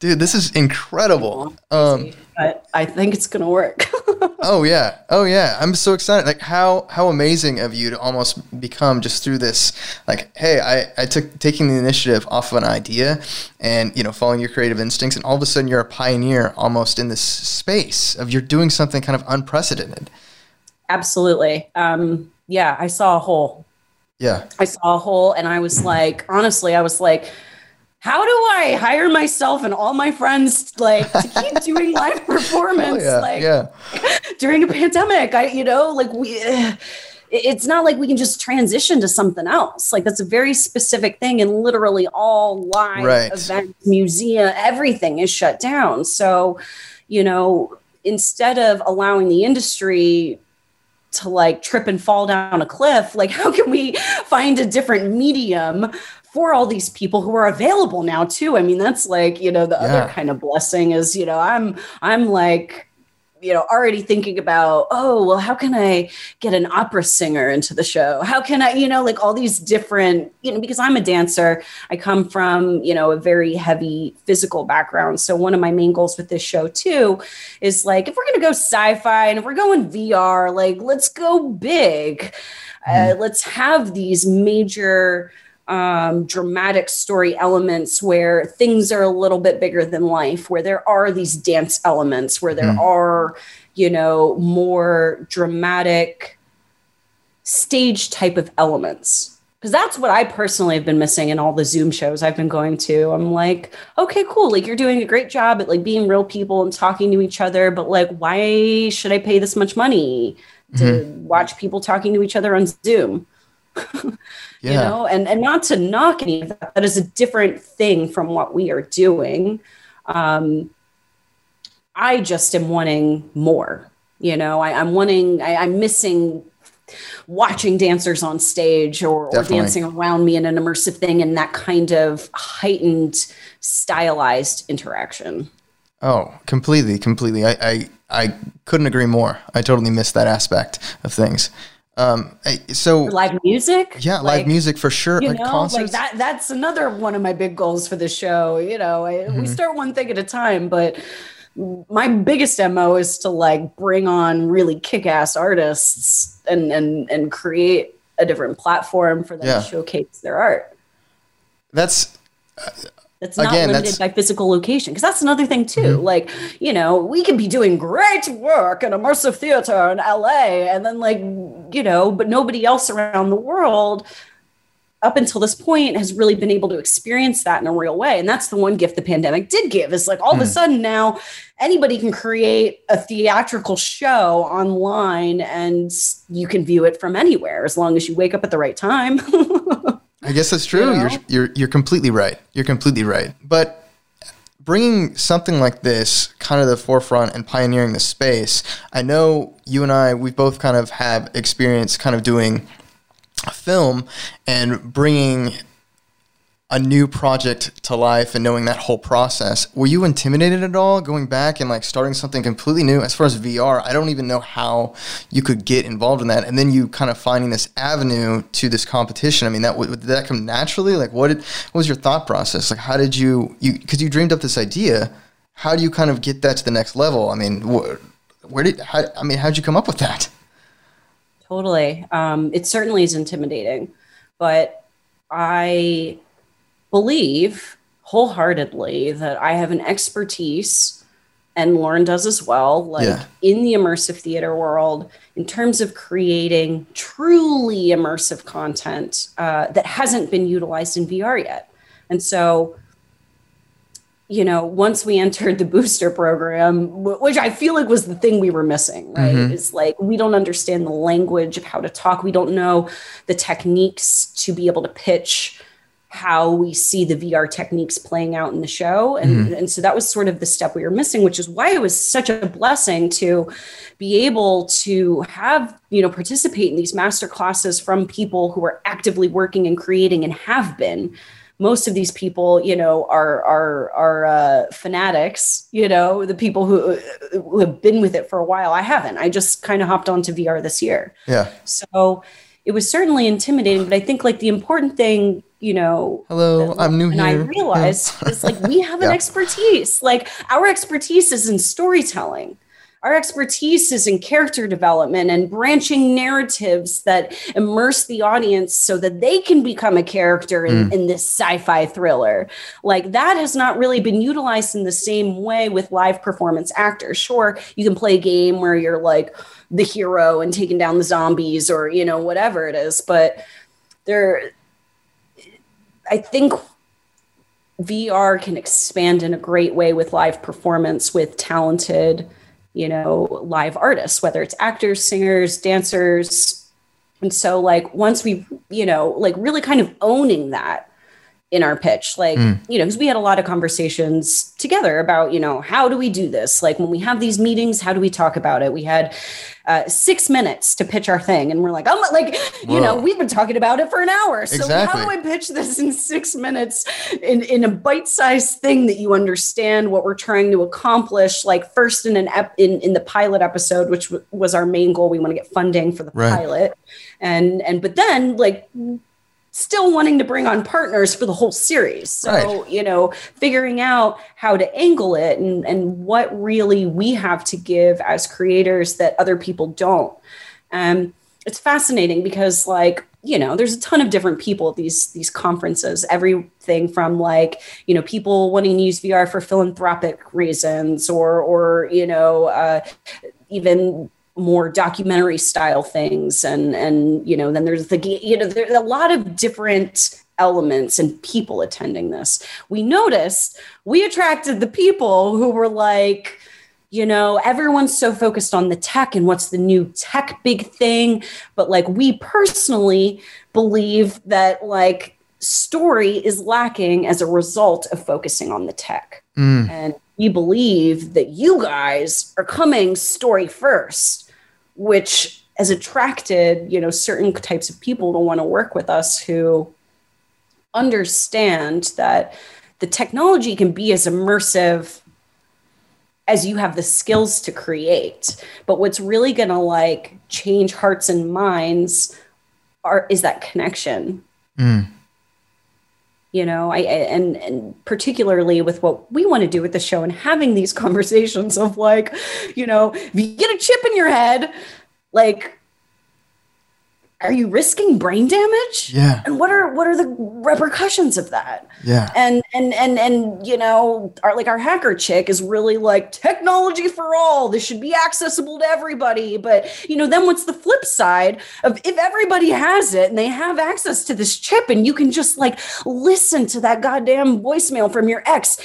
dude! This is incredible. Um, but I think it's gonna work. [LAUGHS] oh yeah, oh yeah! I'm so excited. Like how how amazing of you to almost become just through this. Like, hey, I I took taking the initiative off of an idea, and you know, following your creative instincts, and all of a sudden you're a pioneer almost in this space of you're doing something kind of unprecedented. Absolutely. Um, yeah, I saw a hole. Yeah, I saw a hole, and I was like, honestly, I was like how do I hire myself and all my friends like to keep [LAUGHS] doing live performance oh, yeah, like yeah. [LAUGHS] during a pandemic? I you know like we. it's not like we can just transition to something else. Like that's a very specific thing, and literally all live right. events, museum, everything is shut down. So, you know, instead of allowing the industry to like trip and fall down a cliff like how can we find a different medium for all these people who are available now too. I mean that's like you know the yeah. other kind of blessing is you know i'm i'm like you know already thinking about oh well how can i get an opera singer into the show? How can i you know like all these different you know because i'm a dancer. I come from you know a very heavy physical background. So one of my main goals with this show too is like if we're going to go sci-fi and if we're going vr like let's go big. Mm-hmm. uh, let's have these major um, dramatic story elements where things are a little bit bigger than life, where there are these dance elements, where there mm. are, you know, more dramatic stage type of elements. Because that's what I personally have been missing in all the Zoom shows I've been going to. I'm like, okay, cool. Like you're doing a great job at like being real people and talking to each other, but like, why should I pay this much money to mm-hmm. watch people talking to each other on Zoom? Yeah. [LAUGHS] you know and and not to knock any of that that is a different thing from what we are doing. Um i just am wanting more you know I, am wanting I, i'm missing watching dancers on stage or, or, dancing around me in an immersive thing and that kind of heightened stylized interaction. Oh completely completely. I i, I couldn't agree more. I totally missed that aspect of things um, so live music, yeah, like, live music for sure. You like know, concerts. like that. That's another one of my big goals for the show. You know, I, mm-hmm. we start one thing at a time, but my biggest mo is to like bring on really kick-ass artists and and and create a different platform for them yeah. to showcase their art. That's that's not Again, limited that's, by physical location because that's another thing too mm-hmm. like you know we could be doing great work in immersive theater in la and then like you know but nobody else around the world up until this point has really been able to experience that in a real way and that's the one gift the pandemic did give is like all mm. of a hmm. sudden now anybody can create a theatrical show online and you can view it from anywhere as long as you wake up at the right time [LAUGHS] I guess that's true. You know? You're you're you're completely right. You're completely right. But bringing something like this kind of the forefront and pioneering the space, I know you and I we both kind of have experience kind of doing film and bringing a new project to life and knowing that whole process. Were you intimidated at all going back and like starting something completely new? As far as VR, I don't even know how you could get involved in that. And then you kind of finding this avenue to this competition. I mean, that did that come naturally? Like, what did what was your thought process? Like, how did you you because you dreamed up this idea? How do you kind of get that to the next level? I mean, wh- where did how, I mean, how did you come up with that? Totally, um, it certainly is intimidating, but I believe wholeheartedly that I have an expertise and Lauren does as well, like yeah. in the immersive theater world, in terms of creating truly immersive content uh, that hasn't been utilized in VR yet. And so, you know, once we entered the booster program, which I feel like was the thing we were missing, right? Mm-hmm. Is like we don't understand the language of how to talk, we don't know the techniques to be able to pitch how we see the VR techniques playing out in the show. And, mm-hmm. and so that was sort of the step we were missing, which is why it was such a blessing to be able to have, you know, participate in these master classes from people who are actively working and creating and have been. Most of these people, you know, are are are uh, fanatics. You know, the people who who have been with it for a while. I haven't. I just kind of hopped onto VR this year. Yeah. So it was certainly intimidating, but I think like the important thing you know hello i'm new here. and here i realized yeah. it's like we have an [LAUGHS] yeah. expertise like our expertise is in storytelling our expertise is in character development and branching narratives that immerse the audience so that they can become a character in, mm. in this sci-fi thriller like that has not really been utilized in the same way with live performance actors sure you can play a game where you're like the hero and taking down the zombies or you know whatever it is but there I think VR can expand in a great way with live performance with talented, you know, live artists, whether it's actors, singers, dancers. And so, like, once we, you know, like really kind of owning that in our pitch like mm. you know because we had a lot of conversations together about you know how do we do this like when we have these meetings how do we talk about it we had uh, six minutes to pitch our thing and we're like i'm like Whoa. you know we've been talking about it for an hour so exactly. how do i pitch this in six minutes in, in a bite-sized thing that you understand what we're trying to accomplish like first in an ep- in, in the pilot episode which w- was our main goal we want to get funding for the right. pilot and and but then like still wanting to bring on partners for the whole series. So, right. you know, figuring out how to angle it and, and what really we have to give as creators that other people don't. Um, it's fascinating because like you know there's a ton of different people at these these conferences everything from like you know people wanting to use vr for philanthropic reasons or or you know uh, even more documentary style things and and you know then there's the you know there's a lot of different elements and people attending this. We noticed we attracted the people who were like you know everyone's so focused on the tech and what's the new tech big thing. But like we personally believe that like story is lacking as a result of focusing on the tech. Mm. and we believe that you guys are coming story first which has attracted you know certain types of people to want to work with us who understand that the technology can be as immersive as you have the skills to create but what's really going to like change hearts and minds are is that connection mm. You know I, and and particularly with what we want to do with the show and having these [LAUGHS] conversations of like you know if you get a chip in your head like are you risking brain damage? Yeah. And what are what are the repercussions of that? Yeah. And and and and you know our like our hacker chick is really like technology for all. This should be accessible to everybody. But you know then what's the flip side of if everybody has it and they have access to this chip and you can just like listen to that goddamn voicemail from your ex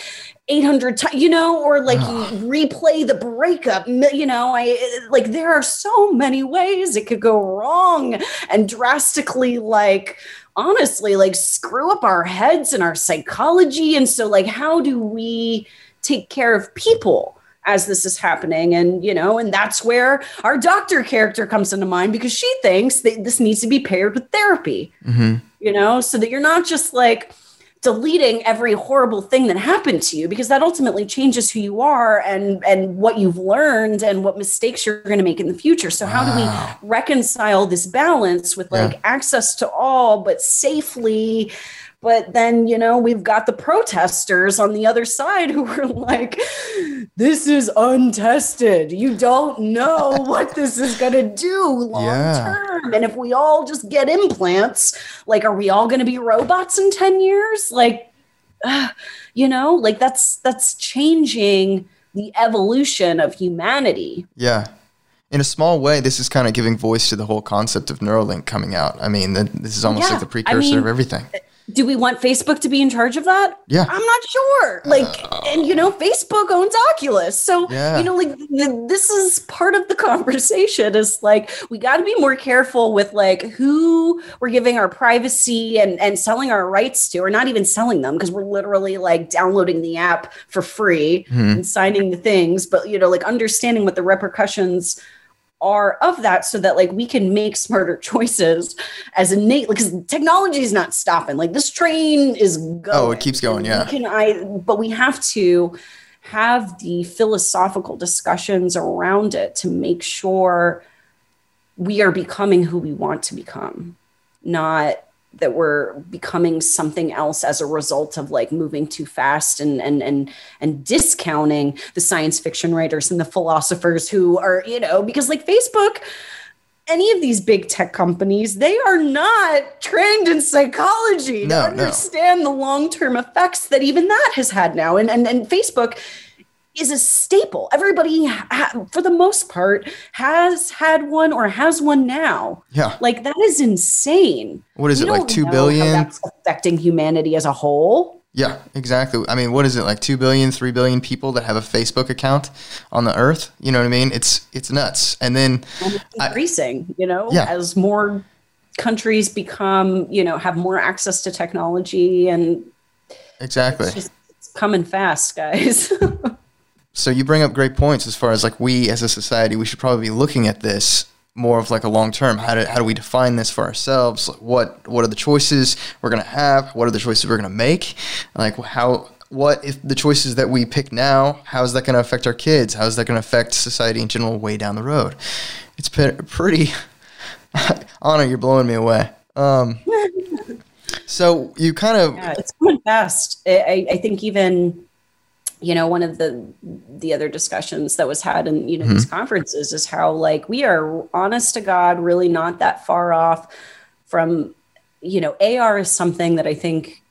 800 times, you know, or like you replay the breakup, you know, I like there are so many ways it could go wrong and drastically like honestly like screw up our heads and our psychology. And so like how do we take care of people as this is happening? And you know and that's where our doctor character comes into mind because she thinks that this needs to be paired with therapy mm-hmm. you know so that you're not just like deleting every horrible thing that happened to you because that ultimately changes who you are and and what you've learned and what mistakes you're going to make in the future so how do we reconcile this balance with like yeah. access to all but safely but then, you know, we've got the protesters on the other side who are like, this is untested. You don't know what this is going to do long yeah. term. And if we all just get implants, like, are we all going to be robots in 10 years? Like, uh, you know, like that's that's changing the evolution of humanity. Yeah in a small way, this is kind of giving voice to the whole concept of Neuralink coming out. I mean, this is almost yeah, like the precursor I mean, of everything do we want Facebook to be in charge of that? Yeah. I'm not sure. Like, uh, and you know, Facebook owns Oculus. So, yeah. you know, like the, this is part of the [LAUGHS] conversation is like, we got to be more careful with like who we're giving our privacy and, and selling our rights to, or not even selling them because we're literally like downloading the app for free mm-hmm. and signing the things. But, you know, like understanding what the repercussions are of that so that like we can make smarter [LAUGHS] choices as innate because technology is not stopping. Like this train is going oh it keeps going yeah. can i but we have to have the philosophical discussions around it to make sure we are becoming who we want to become not that we're becoming something else as a result of like moving too fast and and and and discounting the science fiction writers and the philosophers who are you know because like Facebook any of these big tech companies they are not trained in psychology no, to understand no. the long-term effects that even that has had now and and, and Facebook is a staple. Everybody, ha- for the most part, has had one or has one now. Yeah, like that is insane. What is we it like? Two billion. that's affecting humanity as a whole. Yeah, exactly. I mean, what is it like? Two billion, three billion people that have a Facebook account on the earth. You know what I mean? It's it's nuts. And then and it's increasing. I, you know, yeah. as more countries become, you know, have more access to technology and exactly. It's just it's coming fast, guys. [LAUGHS] so you bring up great points as far as like we as a society we should probably be looking at this more of like a long term. How do, how do we define this for ourselves? What what are the choices we're going to have? What are the choices we're going to make? Like how what if the choices that we pick now how is that going to affect our kids? How is that going to affect society in general way down the road? It's been pretty [LAUGHS] honor you're blowing me away. Um, [LAUGHS] so you kind of yeah, it's going fast. I, I think even you know one of the the other discussions that was had in you know mm-hmm. these conferences is how like we are honest to god really not that far off from you know ar is something that i think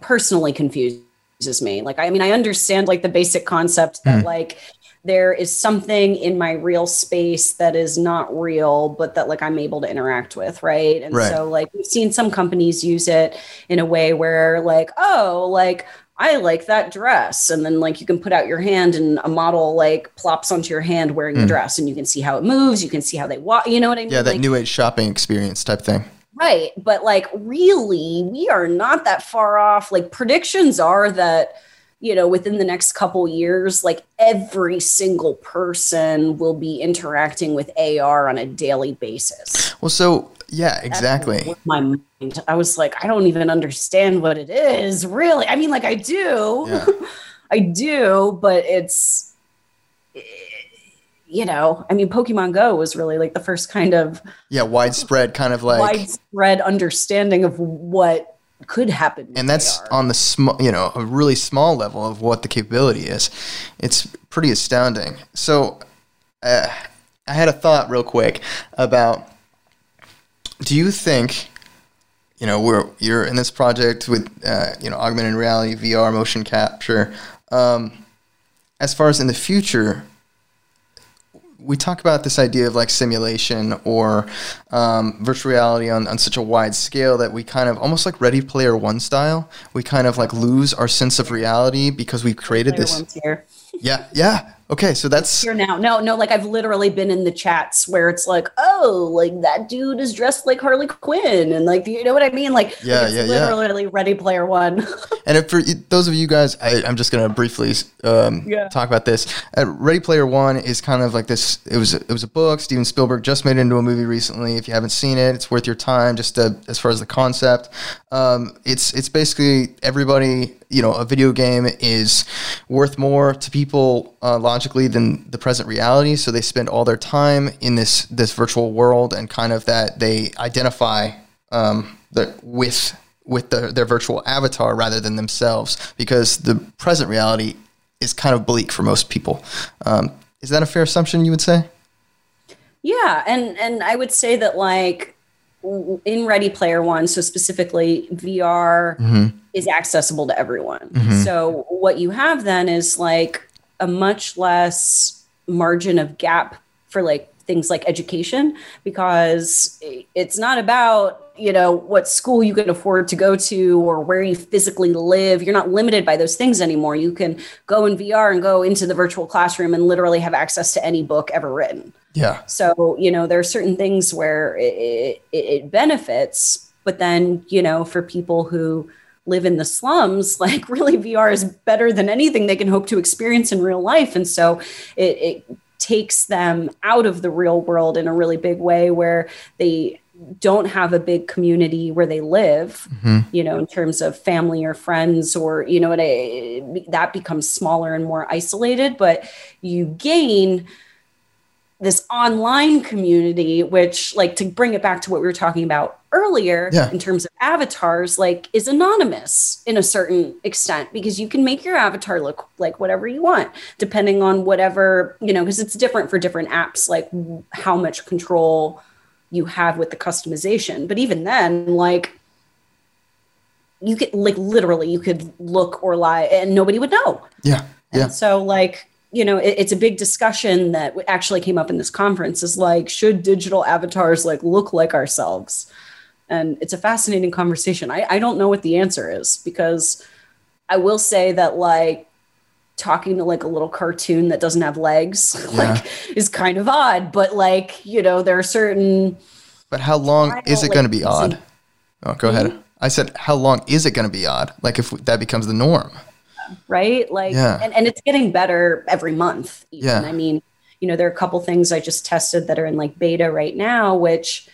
personally confuses me like i mean i understand like the basic concept that mm. like there is something in my real space that is not real but that like i'm able to interact with right and right. so like we've seen some companies use it in a way where like oh like I like that dress. And then like you can put out your hand and a model like plops onto your hand wearing mm. the dress and you can see how it moves. You can see how they walk. You know what I mean? Yeah, that like, new age shopping experience type thing. Right. But like really, we are not that far off. Like predictions are that, you know, within the next couple years, like every single person will be interacting with AR on a daily basis. Well, so yeah, exactly. My mind. I was like, I don't even understand what it is, really. I mean, like I do, yeah. [LAUGHS] I do, but it's, you know, I mean, Pokemon Go was really like the first kind of yeah widespread kind of like widespread understanding of what could happen. And that's AR. on the small, you know, a really small level of what the capability is. It's pretty astounding. So, uh, I had a thought real quick about do you think you know we're you're in this project with uh, you know augmented reality vr motion capture um, as far as in the future we talk about this idea of like simulation or um, virtual reality on, on such a wide scale that we kind of almost like ready player one style we kind of like lose our sense of reality because we've created this yeah yeah Okay, so that's here now. No, no, like I've literally been in the chats where it's like, oh, like that dude is dressed like Harley Quinn, and like, you know what I mean? Like, yeah, like yeah, literally yeah. Ready Player One. [LAUGHS] and for those of you guys, I, am just gonna briefly um, yeah. talk about this. Uh, Ready Player One is kind of like this. It was it was a book. Steven Spielberg just made it into a movie recently. If you haven't seen it, it's worth your time. Just to, as far as the concept, um, it's it's basically everybody you know a video game is worth more to people uh, than the present reality so they spend all their time in this this virtual world and kind of that they identify um, the, with with the, their virtual avatar rather than themselves because the present reality is kind of bleak for most people um, is that a fair assumption you would say yeah and and i would say that like in Ready Player One, so specifically VR mm-hmm. is accessible to everyone. Mm-hmm. So what you have then is like a much less margin of gap for like things like education because it's not about you know what school you can afford to go to or where you physically live. You're not limited by those things anymore. You can go in vr and go into the virtual classroom and literally have access to any book ever written. Yeah. So you know there are certain things where it, it, it benefits but then you know for people who live in the slums, [LAUGHS] like really VR is better than anything they can hope to experience in real life. And so it, it, takes them out of the real world in a really big way where they don't have a big community where they live mm-hmm. you know in terms of family or friends or you know it, that becomes smaller and more isolated but you gain this online community which like to bring it back to what we were talking about earlier yeah. in terms of avatars like is anonymous in a certain extent because you can make your avatar look like whatever you want depending on whatever you know because it's different for different apps like how much control you have with the customization. But even then like you could like literally you could look or lie and nobody would know. Yeah yeah. and so like you know it, it's a big discussion that actually came up in this conference is like should digital avatars like look like ourselves and it's a fascinating conversation i, I don't know what the answer is because i will say that like talking to like a little cartoon that doesn't have legs [LAUGHS] yeah. like is kind of odd but like you know there are certain but how long is it like, going to be odd oh go ahead mm-hmm. I said, how long is it going to be odd? Like if that becomes the norm. Right. Like, Yeah. and, and it's getting better every month. Even. Yeah. I mean, you know, there are a couple things I just tested that are in like beta right now, which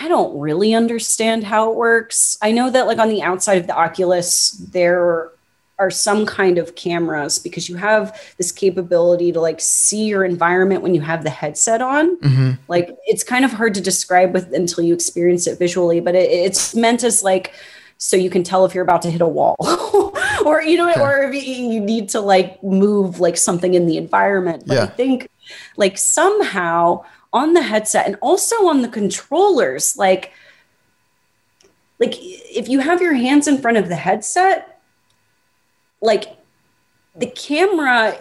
I don't really understand how it works. I know that like on the outside of the Oculus, there are some kind of cameras because you have this capability to like see your environment when you have the headset on. hmm like it's kind of hard to describe with until you experience it visually but it, it's meant as like so you can tell if you're about to hit a wall [LAUGHS] or you know Okay. or if you, you need to like move like something in the environment but i think like somehow on the headset and also on the controllers like like if you have your hands in front of the headset like the camera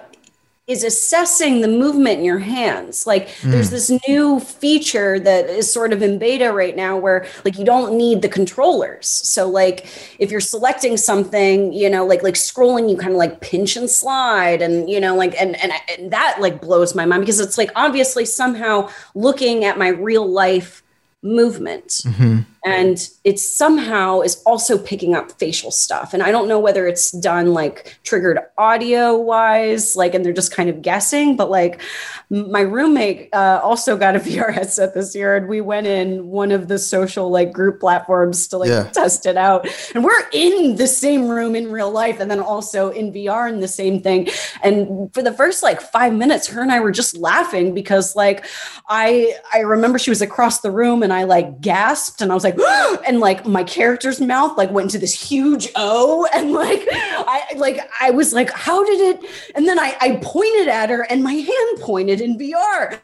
is assessing the movement in your hands. Like there's this new feature that is sort of in beta right now where like you don't need the controllers. So like if you're selecting something, you know, like like scrolling, you kind of like pinch and slide and you know, like and, and and that like blows my mind because it's like obviously somehow looking at my real life movement hmm and it somehow is also picking up facial stuff. And i don't know whether it's done like triggered audio wise like and they're just kind of guessing but like my roommate uh, also got a [LAUGHS] vr headset this year and we went in one of the social like group platforms to like Yeah. test it out. And we're in the same room in real life and then also in vr in the same thing. And for the first like five minutes her and i were just laughing because like i i remember she was across the room and i like gasped and i was like [GASPS] and like my character's mouth like went into this huge o and like i like i was like how did it and then i i pointed at her and my hand pointed in vr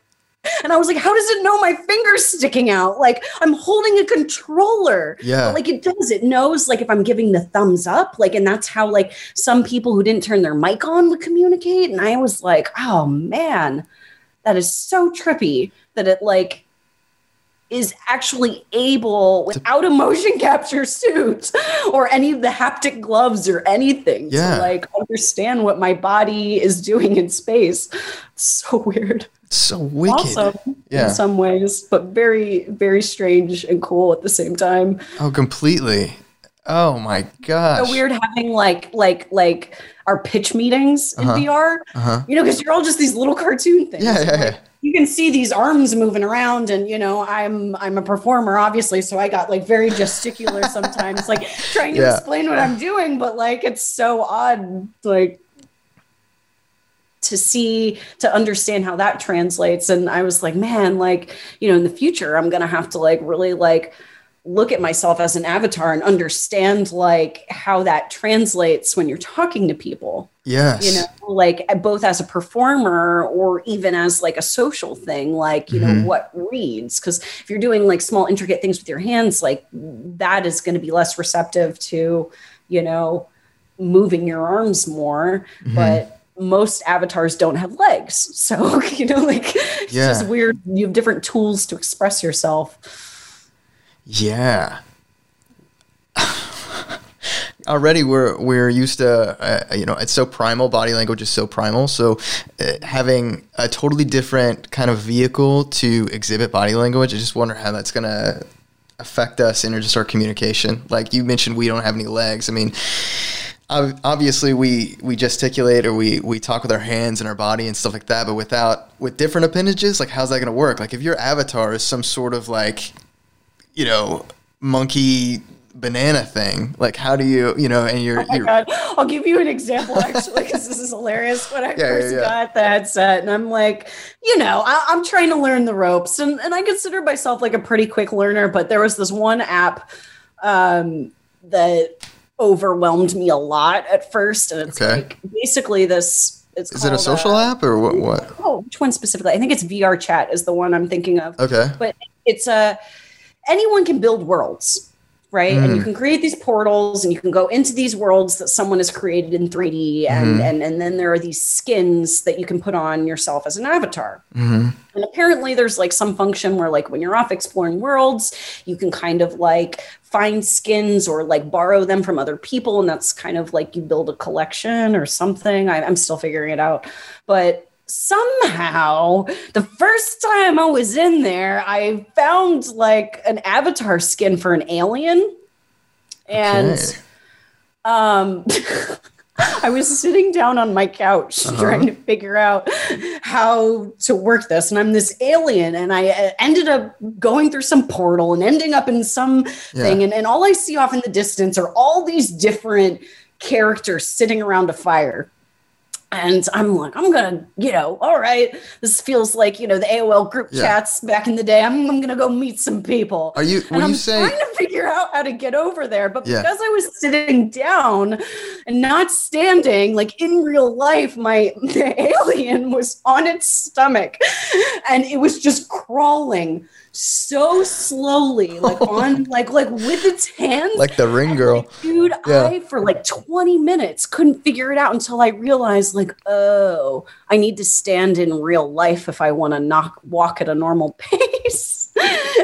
and I was like, how does it know my finger's sticking out? Like I'm holding a controller. Yeah. But, like it does. It knows like if I'm giving the thumbs up, like, and that's how like some people who didn't turn their mic on would communicate. And I was like, oh man, that is so trippy that it like is actually able without a motion capture suit or any of the haptic gloves or anything Yeah. to like understand what my body is doing in space. So weird so wicked. awesome Yeah. in some ways, but very, very strange and cool at the same time. Oh, completely. Oh my gosh. So weird having like like like our pitch meetings in Uh-huh. VR. Uh-huh. You know, because you're all just these little cartoon things. Yeah, yeah, yeah. You can see these arms moving around, and you know, I'm I'm a performer, obviously, so I got like very gesticular [LAUGHS] sometimes, like trying to Yeah. explain what I'm doing, but like it's so odd, like to see to understand how that translates and i was like man like you know in the future i'm gonna have to like really like look at myself as an avatar and understand like how that translates when you're talking to people Yes. you know like both as a performer or even as like a social thing like you Mhm. know what reads because if you're doing like small intricate things with your hands like that is going to be less receptive to you know moving your arms more Mhm. but most avatars don't have legs [LAUGHS] so you know like it's Yeah. just weird you have different tools to express yourself Yeah. [LAUGHS] Already, we're we're used to uh, you know it's so primal. Body language is so primal. So uh, having a totally different kind of vehicle to exhibit body language, I just wonder how that's gonna affect us in just our communication. Like you mentioned, we don't have any legs. I mean, obviously we we gesticulate or we we talk with our hands and our body and stuff like that. But without with different appendages, like how's that gonna work? Like if your avatar is some sort of like you know, monkey banana thing. Like, how do you, you know, and you're, Oh my you're god! I'll give you an example actually, because this is hilarious. When I [LAUGHS] Yeah, yeah, first yeah. got the headset, and I'm like, you know, I, I'm trying to learn the ropes, and and I consider myself like a pretty quick learner. But there was this one app um, that overwhelmed me a lot at first, and it's Okay. like basically this. It's is it a social uh, app or what? What? Oh, which one specifically? I think it's VR Chat is the one I'm thinking of Okay. but it's a anyone can build worlds right? And you Mm. can create these portals and you can go into these worlds that someone has created in 3d and Mhm. and and then there are these skins that you can put on yourself as an avatar. Hmm and apparently there's like some function where like when you're off exploring worlds you can kind of like find skins or like borrow them from other people and that's kind of like you build a collection or something. I, i'm still figuring it out. But somehow the first time i was in there i found like an avatar skin for an alien And Okay. um [LAUGHS] I was sitting down on my couch Uh-huh. trying to figure out how to work this. And I'm this alien, and I uh, ended up going through some portal and ending up in some thing. And, and all I see off in the distance are all these different characters sitting around a fire. And I'm like, I'm gonna, you know, all right. This feels like, you know, the AOL group Yeah. chats back in the day. I'm, I'm gonna go meet some people. Are you and I'm you say trying to figure out how to get over there. But Yeah. because I was sitting down and not standing, like in real life, my the [LAUGHS] alien was on its stomach and it was just crawling so slowly, like [LAUGHS] on like like with its hands. like the ring girl? Dude, Yeah. I for like 20 minutes couldn't figure it out until I realized, like, oh, I need to stand in real life if I want to knock walk at a normal [LAUGHS] pace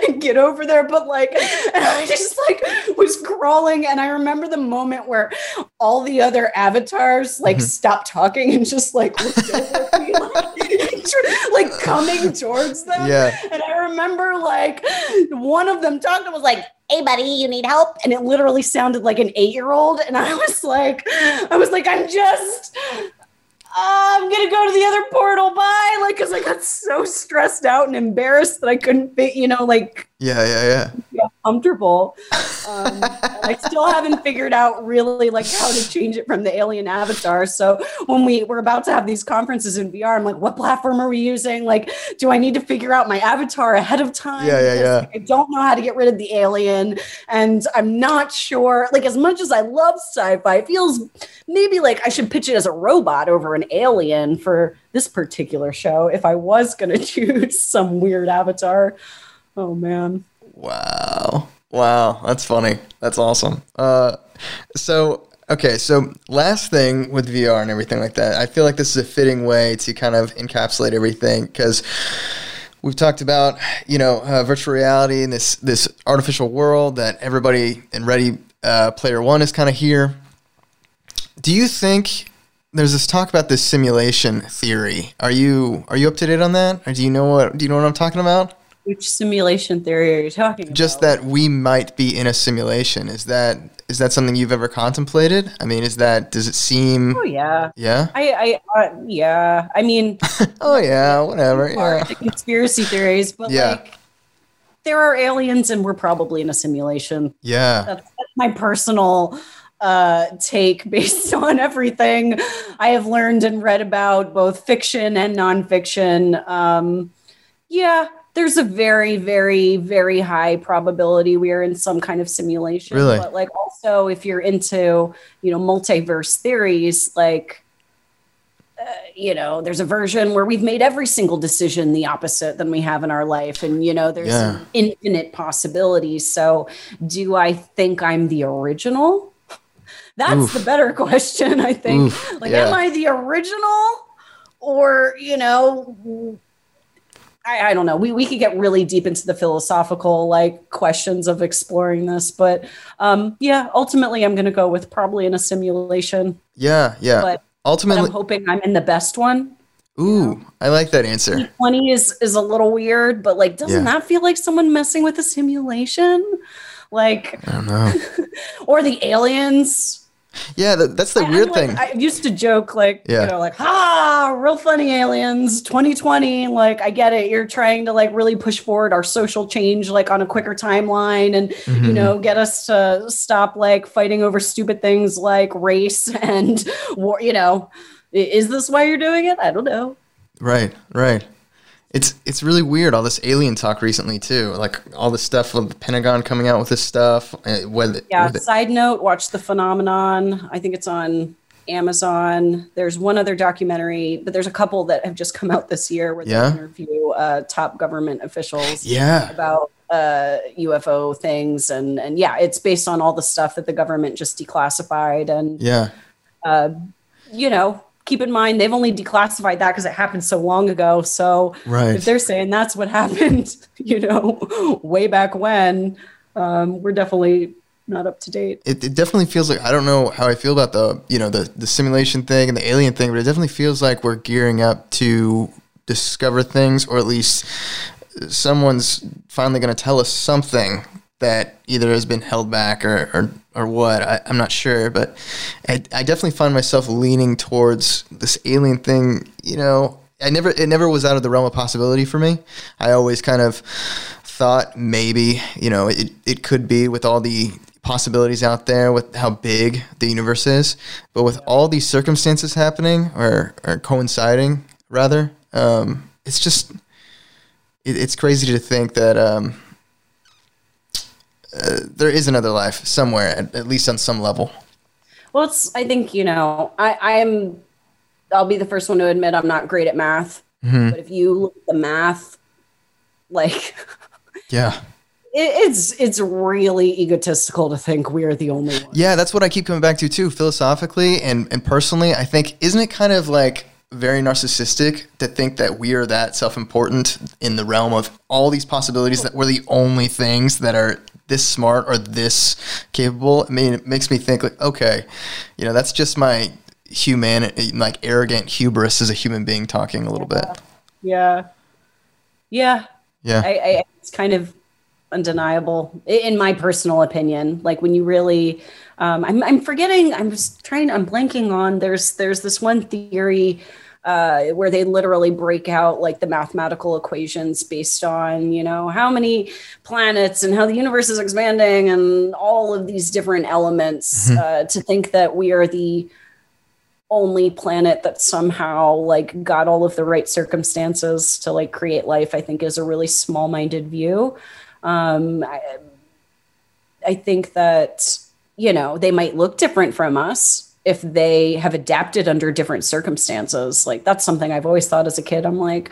and get over there. But like, [LAUGHS] and I just like was crawling, and I remember the moment where all the other avatars like Mhm. stopped talking and just like looked over me, like, like coming towards them. Yeah. And I remember [LAUGHS] like one of them talked and was like, Hey buddy, you need help? And it literally sounded like an eight-year-old. And I [LAUGHS] was like, I was like, I'm just uh, I'm gonna go to the other portal. Bye. Like, cause I got so stressed out and embarrassed that I couldn't fit, you know, like Yeah, yeah, yeah. Comfortable. [LAUGHS] Um, I still haven't figured out really like how to change it from the alien avatar. So when we were about to have these conferences in VR, I'm like, what platform are we using? Like, do I need to figure out my avatar ahead of time? Yeah, yeah, Because, yeah. like, I don't know how to get rid of the alien, and I'm not sure. Like, as much as I love sci-fi, it feels maybe like I should pitch it as a robot over an alien for this particular show if I was going [LAUGHS] to choose some weird avatar. Oh man. Wow. Wow, that's funny. That's awesome. Uh, so okay, so last thing with VR and everything like that, I feel like this is a fitting way to kind of encapsulate everything because we've talked about you know uh, virtual reality and this this artificial world that everybody in Ready uh, Player One is kind of here. Do you think there's this talk about this simulation theory? Are you are you up to date on that, or do you know what do you know what I'm talking about? Which simulation theory are you talking about? just that we might be in a simulation is that is that something you've ever contemplated i mean is that does it seem Oh yeah. yeah I I uh, yeah. I mean, [LAUGHS] oh yeah whatever yeah [LAUGHS] conspiracy theories, but Yeah. like there are aliens and we're probably in a simulation. yeah That's, that's my personal uh, take based [LAUGHS] on everything I have learned and read about both fiction and nonfiction. Um, yeah, there's a very, very, very high probability we are in some kind of simulation. Really? But like also if you're into, you know, multiverse theories, like uh, you know, there's a version where we've made every single decision the opposite than we have in our life. And, you know, there's Yeah. infinite possibilities. So, do I think I'm the original? [LAUGHS] That's Oof. the better question, I think. Oof, like, yeah. am I the original? Or, you know, I, I don't know. We, we could get really deep into the philosophical like questions of exploring this, but um, yeah, ultimately, I'm going to go with probably in a simulation. yeah yeah But- But ultimately I'm hoping I'm in the best one. ooh i like that answer 20 is is a little weird, but like, doesn't Yeah. that feel like someone messing with a simulation? Like, i don't know [LAUGHS] or the aliens. Yeah that, that's the I- weird like- thing I used to joke like, Yeah. you know, like, ah, real funny aliens, 2020. Like, I get it. You're trying to like really push forward our social change, like on a quicker timeline, and you Mhm. know, get us to stop like fighting over stupid things like race [LAUGHS] and war. You know, is this why you're doing it? I don't know. right right it's it's really weird all this alien talk recently too like all this stuff with the pentagon coming out with this stuff whether Yeah. Side note: Watch the phenomenon. I think it's on Amazon. There's one other documentary, but there's a couple that have just come out this year where Yeah? they interview uh, top government officials yeah about uh, UFO things, and and yeah, it's based on all the stuff that the government just declassified, and yeah uh, you know. Keep in mind, they've only declassified that because it happened so long ago. So right. if they're saying that's what [LAUGHS] happened, you know, way back when, um, we're definitely not up to date. it, it definitely feels like I don't know how I feel about the you know the the simulation thing and the alien thing, but it definitely feels like we're gearing up to discover things, or at least someone's finally going to tell us something that either has been held back or, or or what. I, I'm not sure, but I, I definitely find myself leaning towards this alien thing. You know, I never it never was out of the realm of possibility for me. I always kind of thought maybe you know it it could be with all the possibilities out there with how big the universe is, but with all these circumstances happening or, or coinciding rather, um, it's just it, it's crazy to think that. Um, uh, there is another life somewhere, at, at, least on some level. Well, it's. I think you know. I, I'm. I'll be the first one to admit I'm not great at math. Mm-hmm. But if you look at the math, like, [LAUGHS] yeah, it, it's it's really egotistical to think we're the only one. Yeah, that's what I keep coming back to too. Philosophically and and personally, I think isn't it kind of like very narcissistic to think that we are that self-important in the realm of all these possibilities that we're the only things that are this smart or this capable. I mean, it makes me think like, okay, you know, that's just my human, like arrogant hubris as a human being talking a little yeah. bit. Yeah. Yeah. Yeah. I, I, it's kind of undeniable in my personal opinion. Like when you really, um, I'm, I'm forgetting, I'm just trying, I'm blanking on, there's, there's this one theory uh, where they literally break out like the mathematical equations based on you know how many planets and how the universe is expanding and all of these different elements mm-hmm. uh, to think that we are the only planet that somehow like got all of the right circumstances to like create life i think is a really small-minded view um, I, I think that you know they might look different from us if they have adapted under different circumstances. Like that's something I've always thought as a kid. I'm like,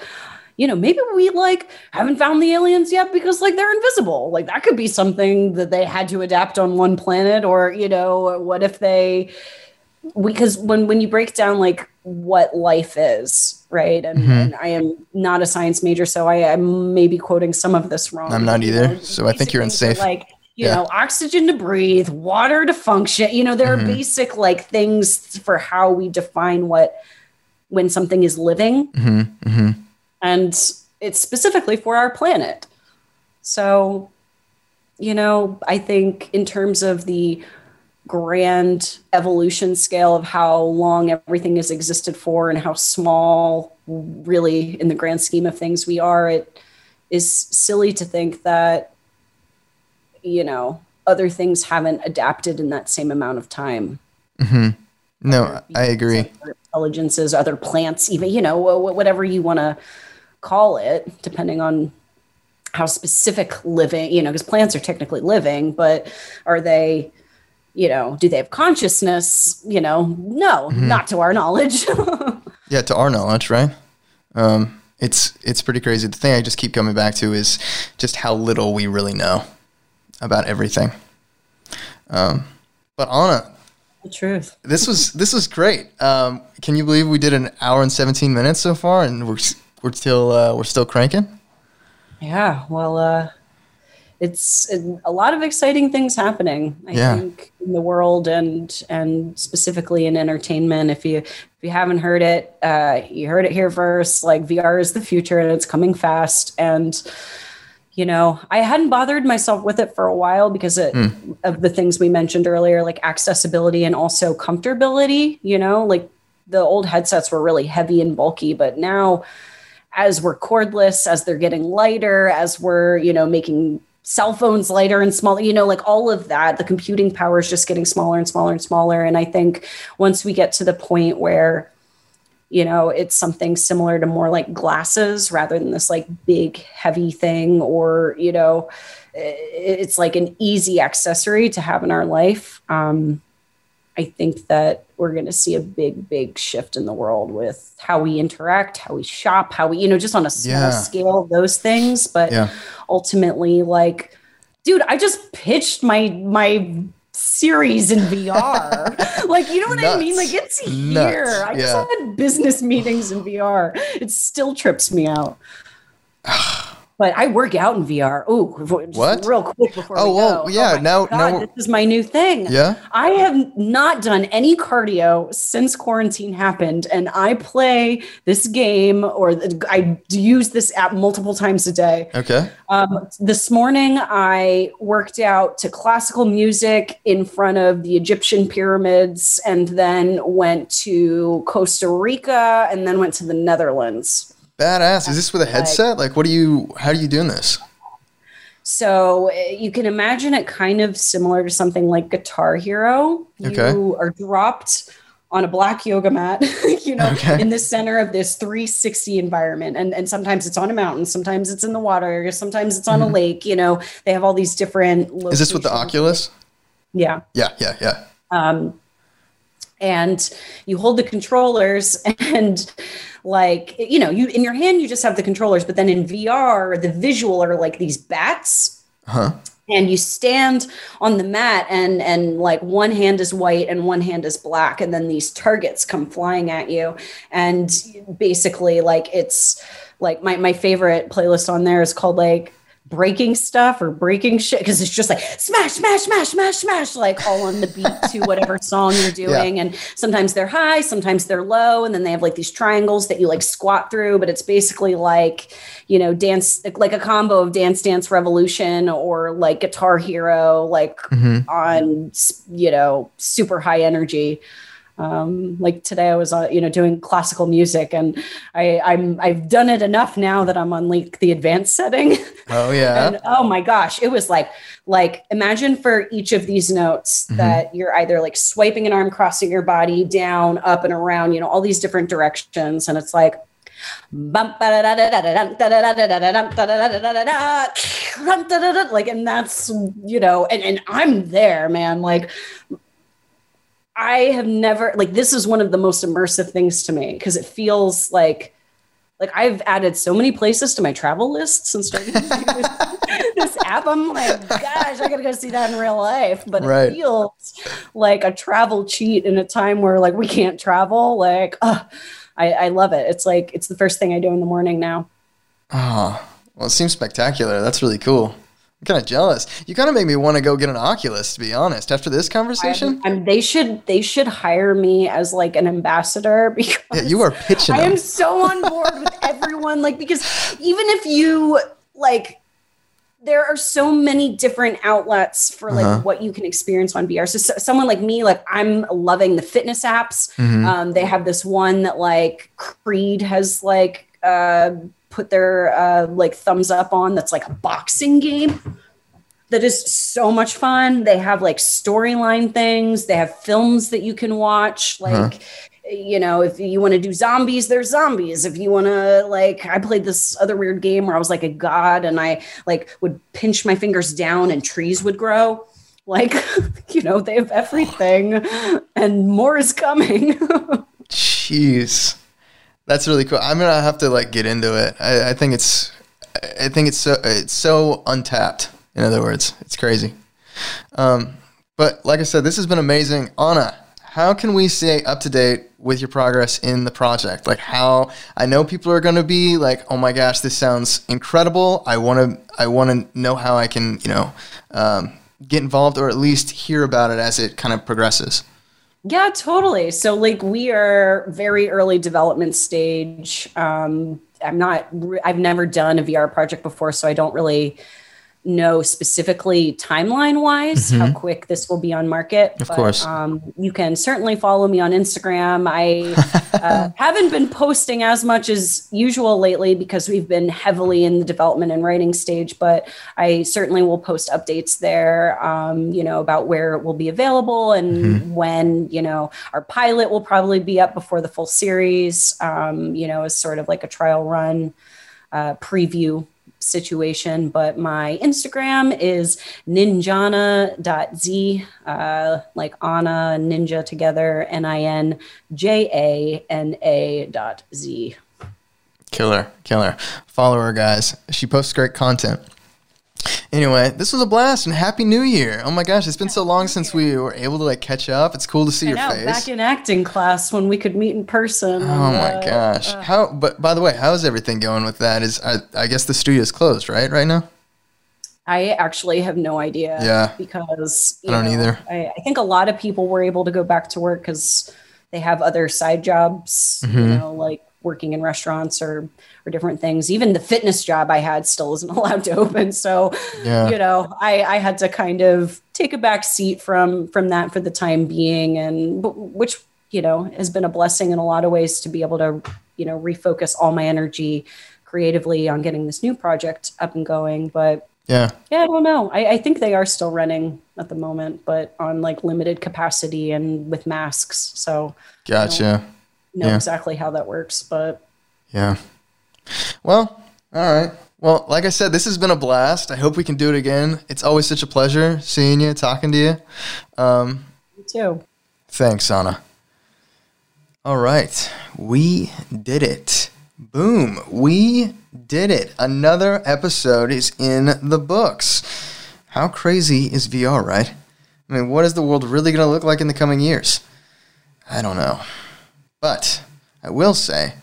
you know, maybe we like haven't found the aliens yet because like they're invisible. Like that could be something that they had to adapt on one planet, or you know, what if they because when when you break down like what life is, right? And, mm-hmm. and I am not a science major, so I am maybe quoting some of this wrong. I'm not either. So I think you're unsafe. Like you yeah. know, oxygen to breathe, water to function. You know, there mm-hmm. are basic like things for how we define what when something is living. Mm-hmm. Mm-hmm. And it's specifically for our planet. So, you know, I think in terms of the grand evolution scale of how long everything has existed for and how small, really, in the grand scheme of things, we are, it is silly to think that you know other things haven't adapted in that same amount of time. Mm-hmm. no i agree. other intelligences other plants even you know whatever you want to call it depending on how specific living you know because plants are technically living but are they you know do they have consciousness? You know no mm-hmm. not to our knowledge. [LAUGHS] Yeah to our knowledge right? Um, it's it's pretty crazy. The thing i just keep coming back to is just how little we really know about everything. Um, but Anna, the truth. This was this was great. Um, can you believe we did an hour and seventeen minutes so far, and we're we're still uh, we're still cranking? Yeah. Well, uh, it's a lot of exciting things happening. I yeah. think in the world and and specifically in entertainment. If you if you haven't heard it, uh, you heard it here first. Like VR is the future, and it's coming fast. And you know i hadn't bothered myself with it for a while because it, mm. of the things we mentioned earlier like accessibility and also comfortability you know like the old headsets were really heavy and bulky but now as we're cordless as they're getting lighter as we're you know making cell phones lighter and smaller you know like all of that the computing power is just getting smaller and smaller and smaller and i think once we get to the point where you know it's something similar to more like glasses rather than this like big heavy thing or you know it's like an easy accessory to have in our life um, i think that we're going to see a big big shift in the world with how we interact how we shop how we you know just on a small yeah. scale those things but yeah. ultimately like dude i just pitched my my series in VR. [LAUGHS] like, you know what Nuts. I mean? Like, it's here. Nuts. I just had business meetings in VR. It still trips me out. [SIGHS] [SIGHS] [SIGHS] but I work out in VR. Oh, What? Real quick before Oh, we well, go. yeah, my now- God, now- this is my new thing. Yeah. I have not done any cardio since quarantine happened, and I play this game or I use this app multiple times a day. Okay. Um, this morning, I worked out to classical music in front of the Egyptian pyramids, and then went to Costa Rica, and then went to the Netherlands. Badass. Is this with a headset? Like, what are you? How are you doing this? So uh, you can imagine it kind of similar to something like Guitar Hero. Okay. You are dropped on a black yoga mat, [LAUGHS] you know, Okay. in the center of this 360 environment. And, and sometimes it's on a mountain, sometimes it's in the water, sometimes it's on a lake, you know, they have all these different Mm-hmm. Is this with the. Oculus? Yeah. Yeah, yeah, yeah. Um, and you hold the controllers [LAUGHS] and like you know you in your hand you just have the controllers but then in vr the visual are like these bats Huh. and you stand on the mat and and like one hand is white and one hand is black and then these targets come flying at you and basically like it's like my, my favorite playlist on there is called like breaking stuff or breaking shit because it's just like smash smash smash smash smash like all on the beat to [LAUGHS] whatever song you're doing. And sometimes they're high sometimes they're low and then they have like these triangles that you like squat through but it's basically like you know dance like a combo of dance dance revolution or like guitar hero like Mhm. on you know super high energy um, like today I was uh, you know doing classical music and I I'm I've done it enough now that I'm on like the advanced setting Oh yeah. and oh my gosh it was like like imagine for each of these notes Mhm. that you're either like swiping an arm crossing your body down up and around you know all these different directions and it's like like and that's you know and, and i'm there man like i have never like this is one of the most immersive things to me because it feels like like i've added so many places to my travel list since starting this, [LAUGHS] this app i'm like gosh i gotta go see that in real life but Right. it feels like a travel cheat in a time where like we can't travel like uh, I, I love it it's like it's the first thing i do in the morning now Oh, well, it seems spectacular. That's really cool. I'm kind of jealous. You kind of make me want to go get an Oculus, to be honest. After this conversation, I'm, I'm- they should they should hire me as like an ambassador [LAUGHS] because yeah, you are pitching I them. am so on board with [LAUGHS] everyone. Like because even if you like, there are so many different outlets for like Uh-huh. what you can experience on VR. So, so someone like me, like I'm loving the fitness apps. Mhm. Um, they have this one that like Creed has like uh, put their uh, like thumbs up on. That's like a boxing game that is so much fun. They have like storyline things. They have films that you can watch. Like, Uh-huh. you know, if you want to do zombies, there's zombies. If you want to, like, I played this other weird game where I was like a god and I like would pinch my fingers down and trees would grow. Like, [LAUGHS] you know, they have everything [SIGHS] and more is coming. [LAUGHS] Jeez, that's really cool. I'm gonna have to like get into it. I, I think it's, I think it's so it's so untapped. In other words, it's crazy. Um, but like I said, this has been amazing. Anna, how can we stay up to date with your progress in the project? Like how I know people are going to be like, "Oh my gosh, this sounds incredible. I want to I want to know how I can, you know, um, get involved or at least hear about it as it kind of progresses." Yeah, totally. So, like, we are very early development stage. Um, I'm not, I've never done a VR project before, so I don't really know specifically timeline wise how quick this will be on market. Of course. Um, you can certainly follow me on Instagram. I uh, [LAUGHS] haven't been posting as much as usual lately because we've been heavily in the development and writing stage, but I certainly will post updates there, um, you know, about where it will be available and when, you know, our pilot will probably be up before the full series, um, you know, as sort of like a trial run uh, preview situation. But my Instagram is ninjana.z, uh, like Anna Ninja together, N I N J A N A dot Z. Killer, killer. Follow her, guys. She posts great content. Anyway, this was a blast and happy new year. Oh my gosh, it's been so long since we were able to like catch up. It's cool to see I your know, face. back in acting class when we could meet in person. oh and, my uh, gosh. How but by the way, how's everything going with that? Is I, I guess the studio's closed, right? Right now? I actually have no idea. Yeah. Because I don't know, either. I, I think a lot of people were able to go back to work because they have other side jobs, you Mhm. know, like working in restaurants or or different things. Even the fitness job I had still isn't [LAUGHS] allowed to open. So Yeah. you know, I, I had to kind of take a back seat from from that for the time being, and which you know has been a blessing in a lot of ways to be able to you know refocus all my energy creatively on getting this new project up and going. But Yeah. yeah, I don't know. I, I think they are still running at the moment, but on like limited capacity and with masks. So Gotcha. know Yeah. exactly how that works. But Yeah. Well, all right. Well, like I said, this has been a blast. I hope we can do it again. It's always such a pleasure seeing you, talking to you. Um, me too. Thanks, Anna. All right, we did it. Boom, we did it. Another episode is in the books. How crazy is VR, right? I mean, what is the world really going to look like in the coming years? I don't know. But I will say,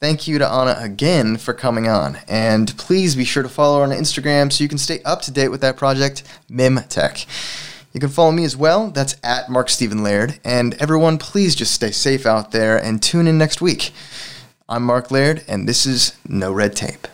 thank you to Anna again for coming on. And please be sure to follow her on Instagram so you can stay up to date with that project, Memtech. You can follow me as well. That's at Mark Stephen Laird. And everyone, please just stay safe out there and tune in next week. I'm Mark Laird, and this is No Red Tape.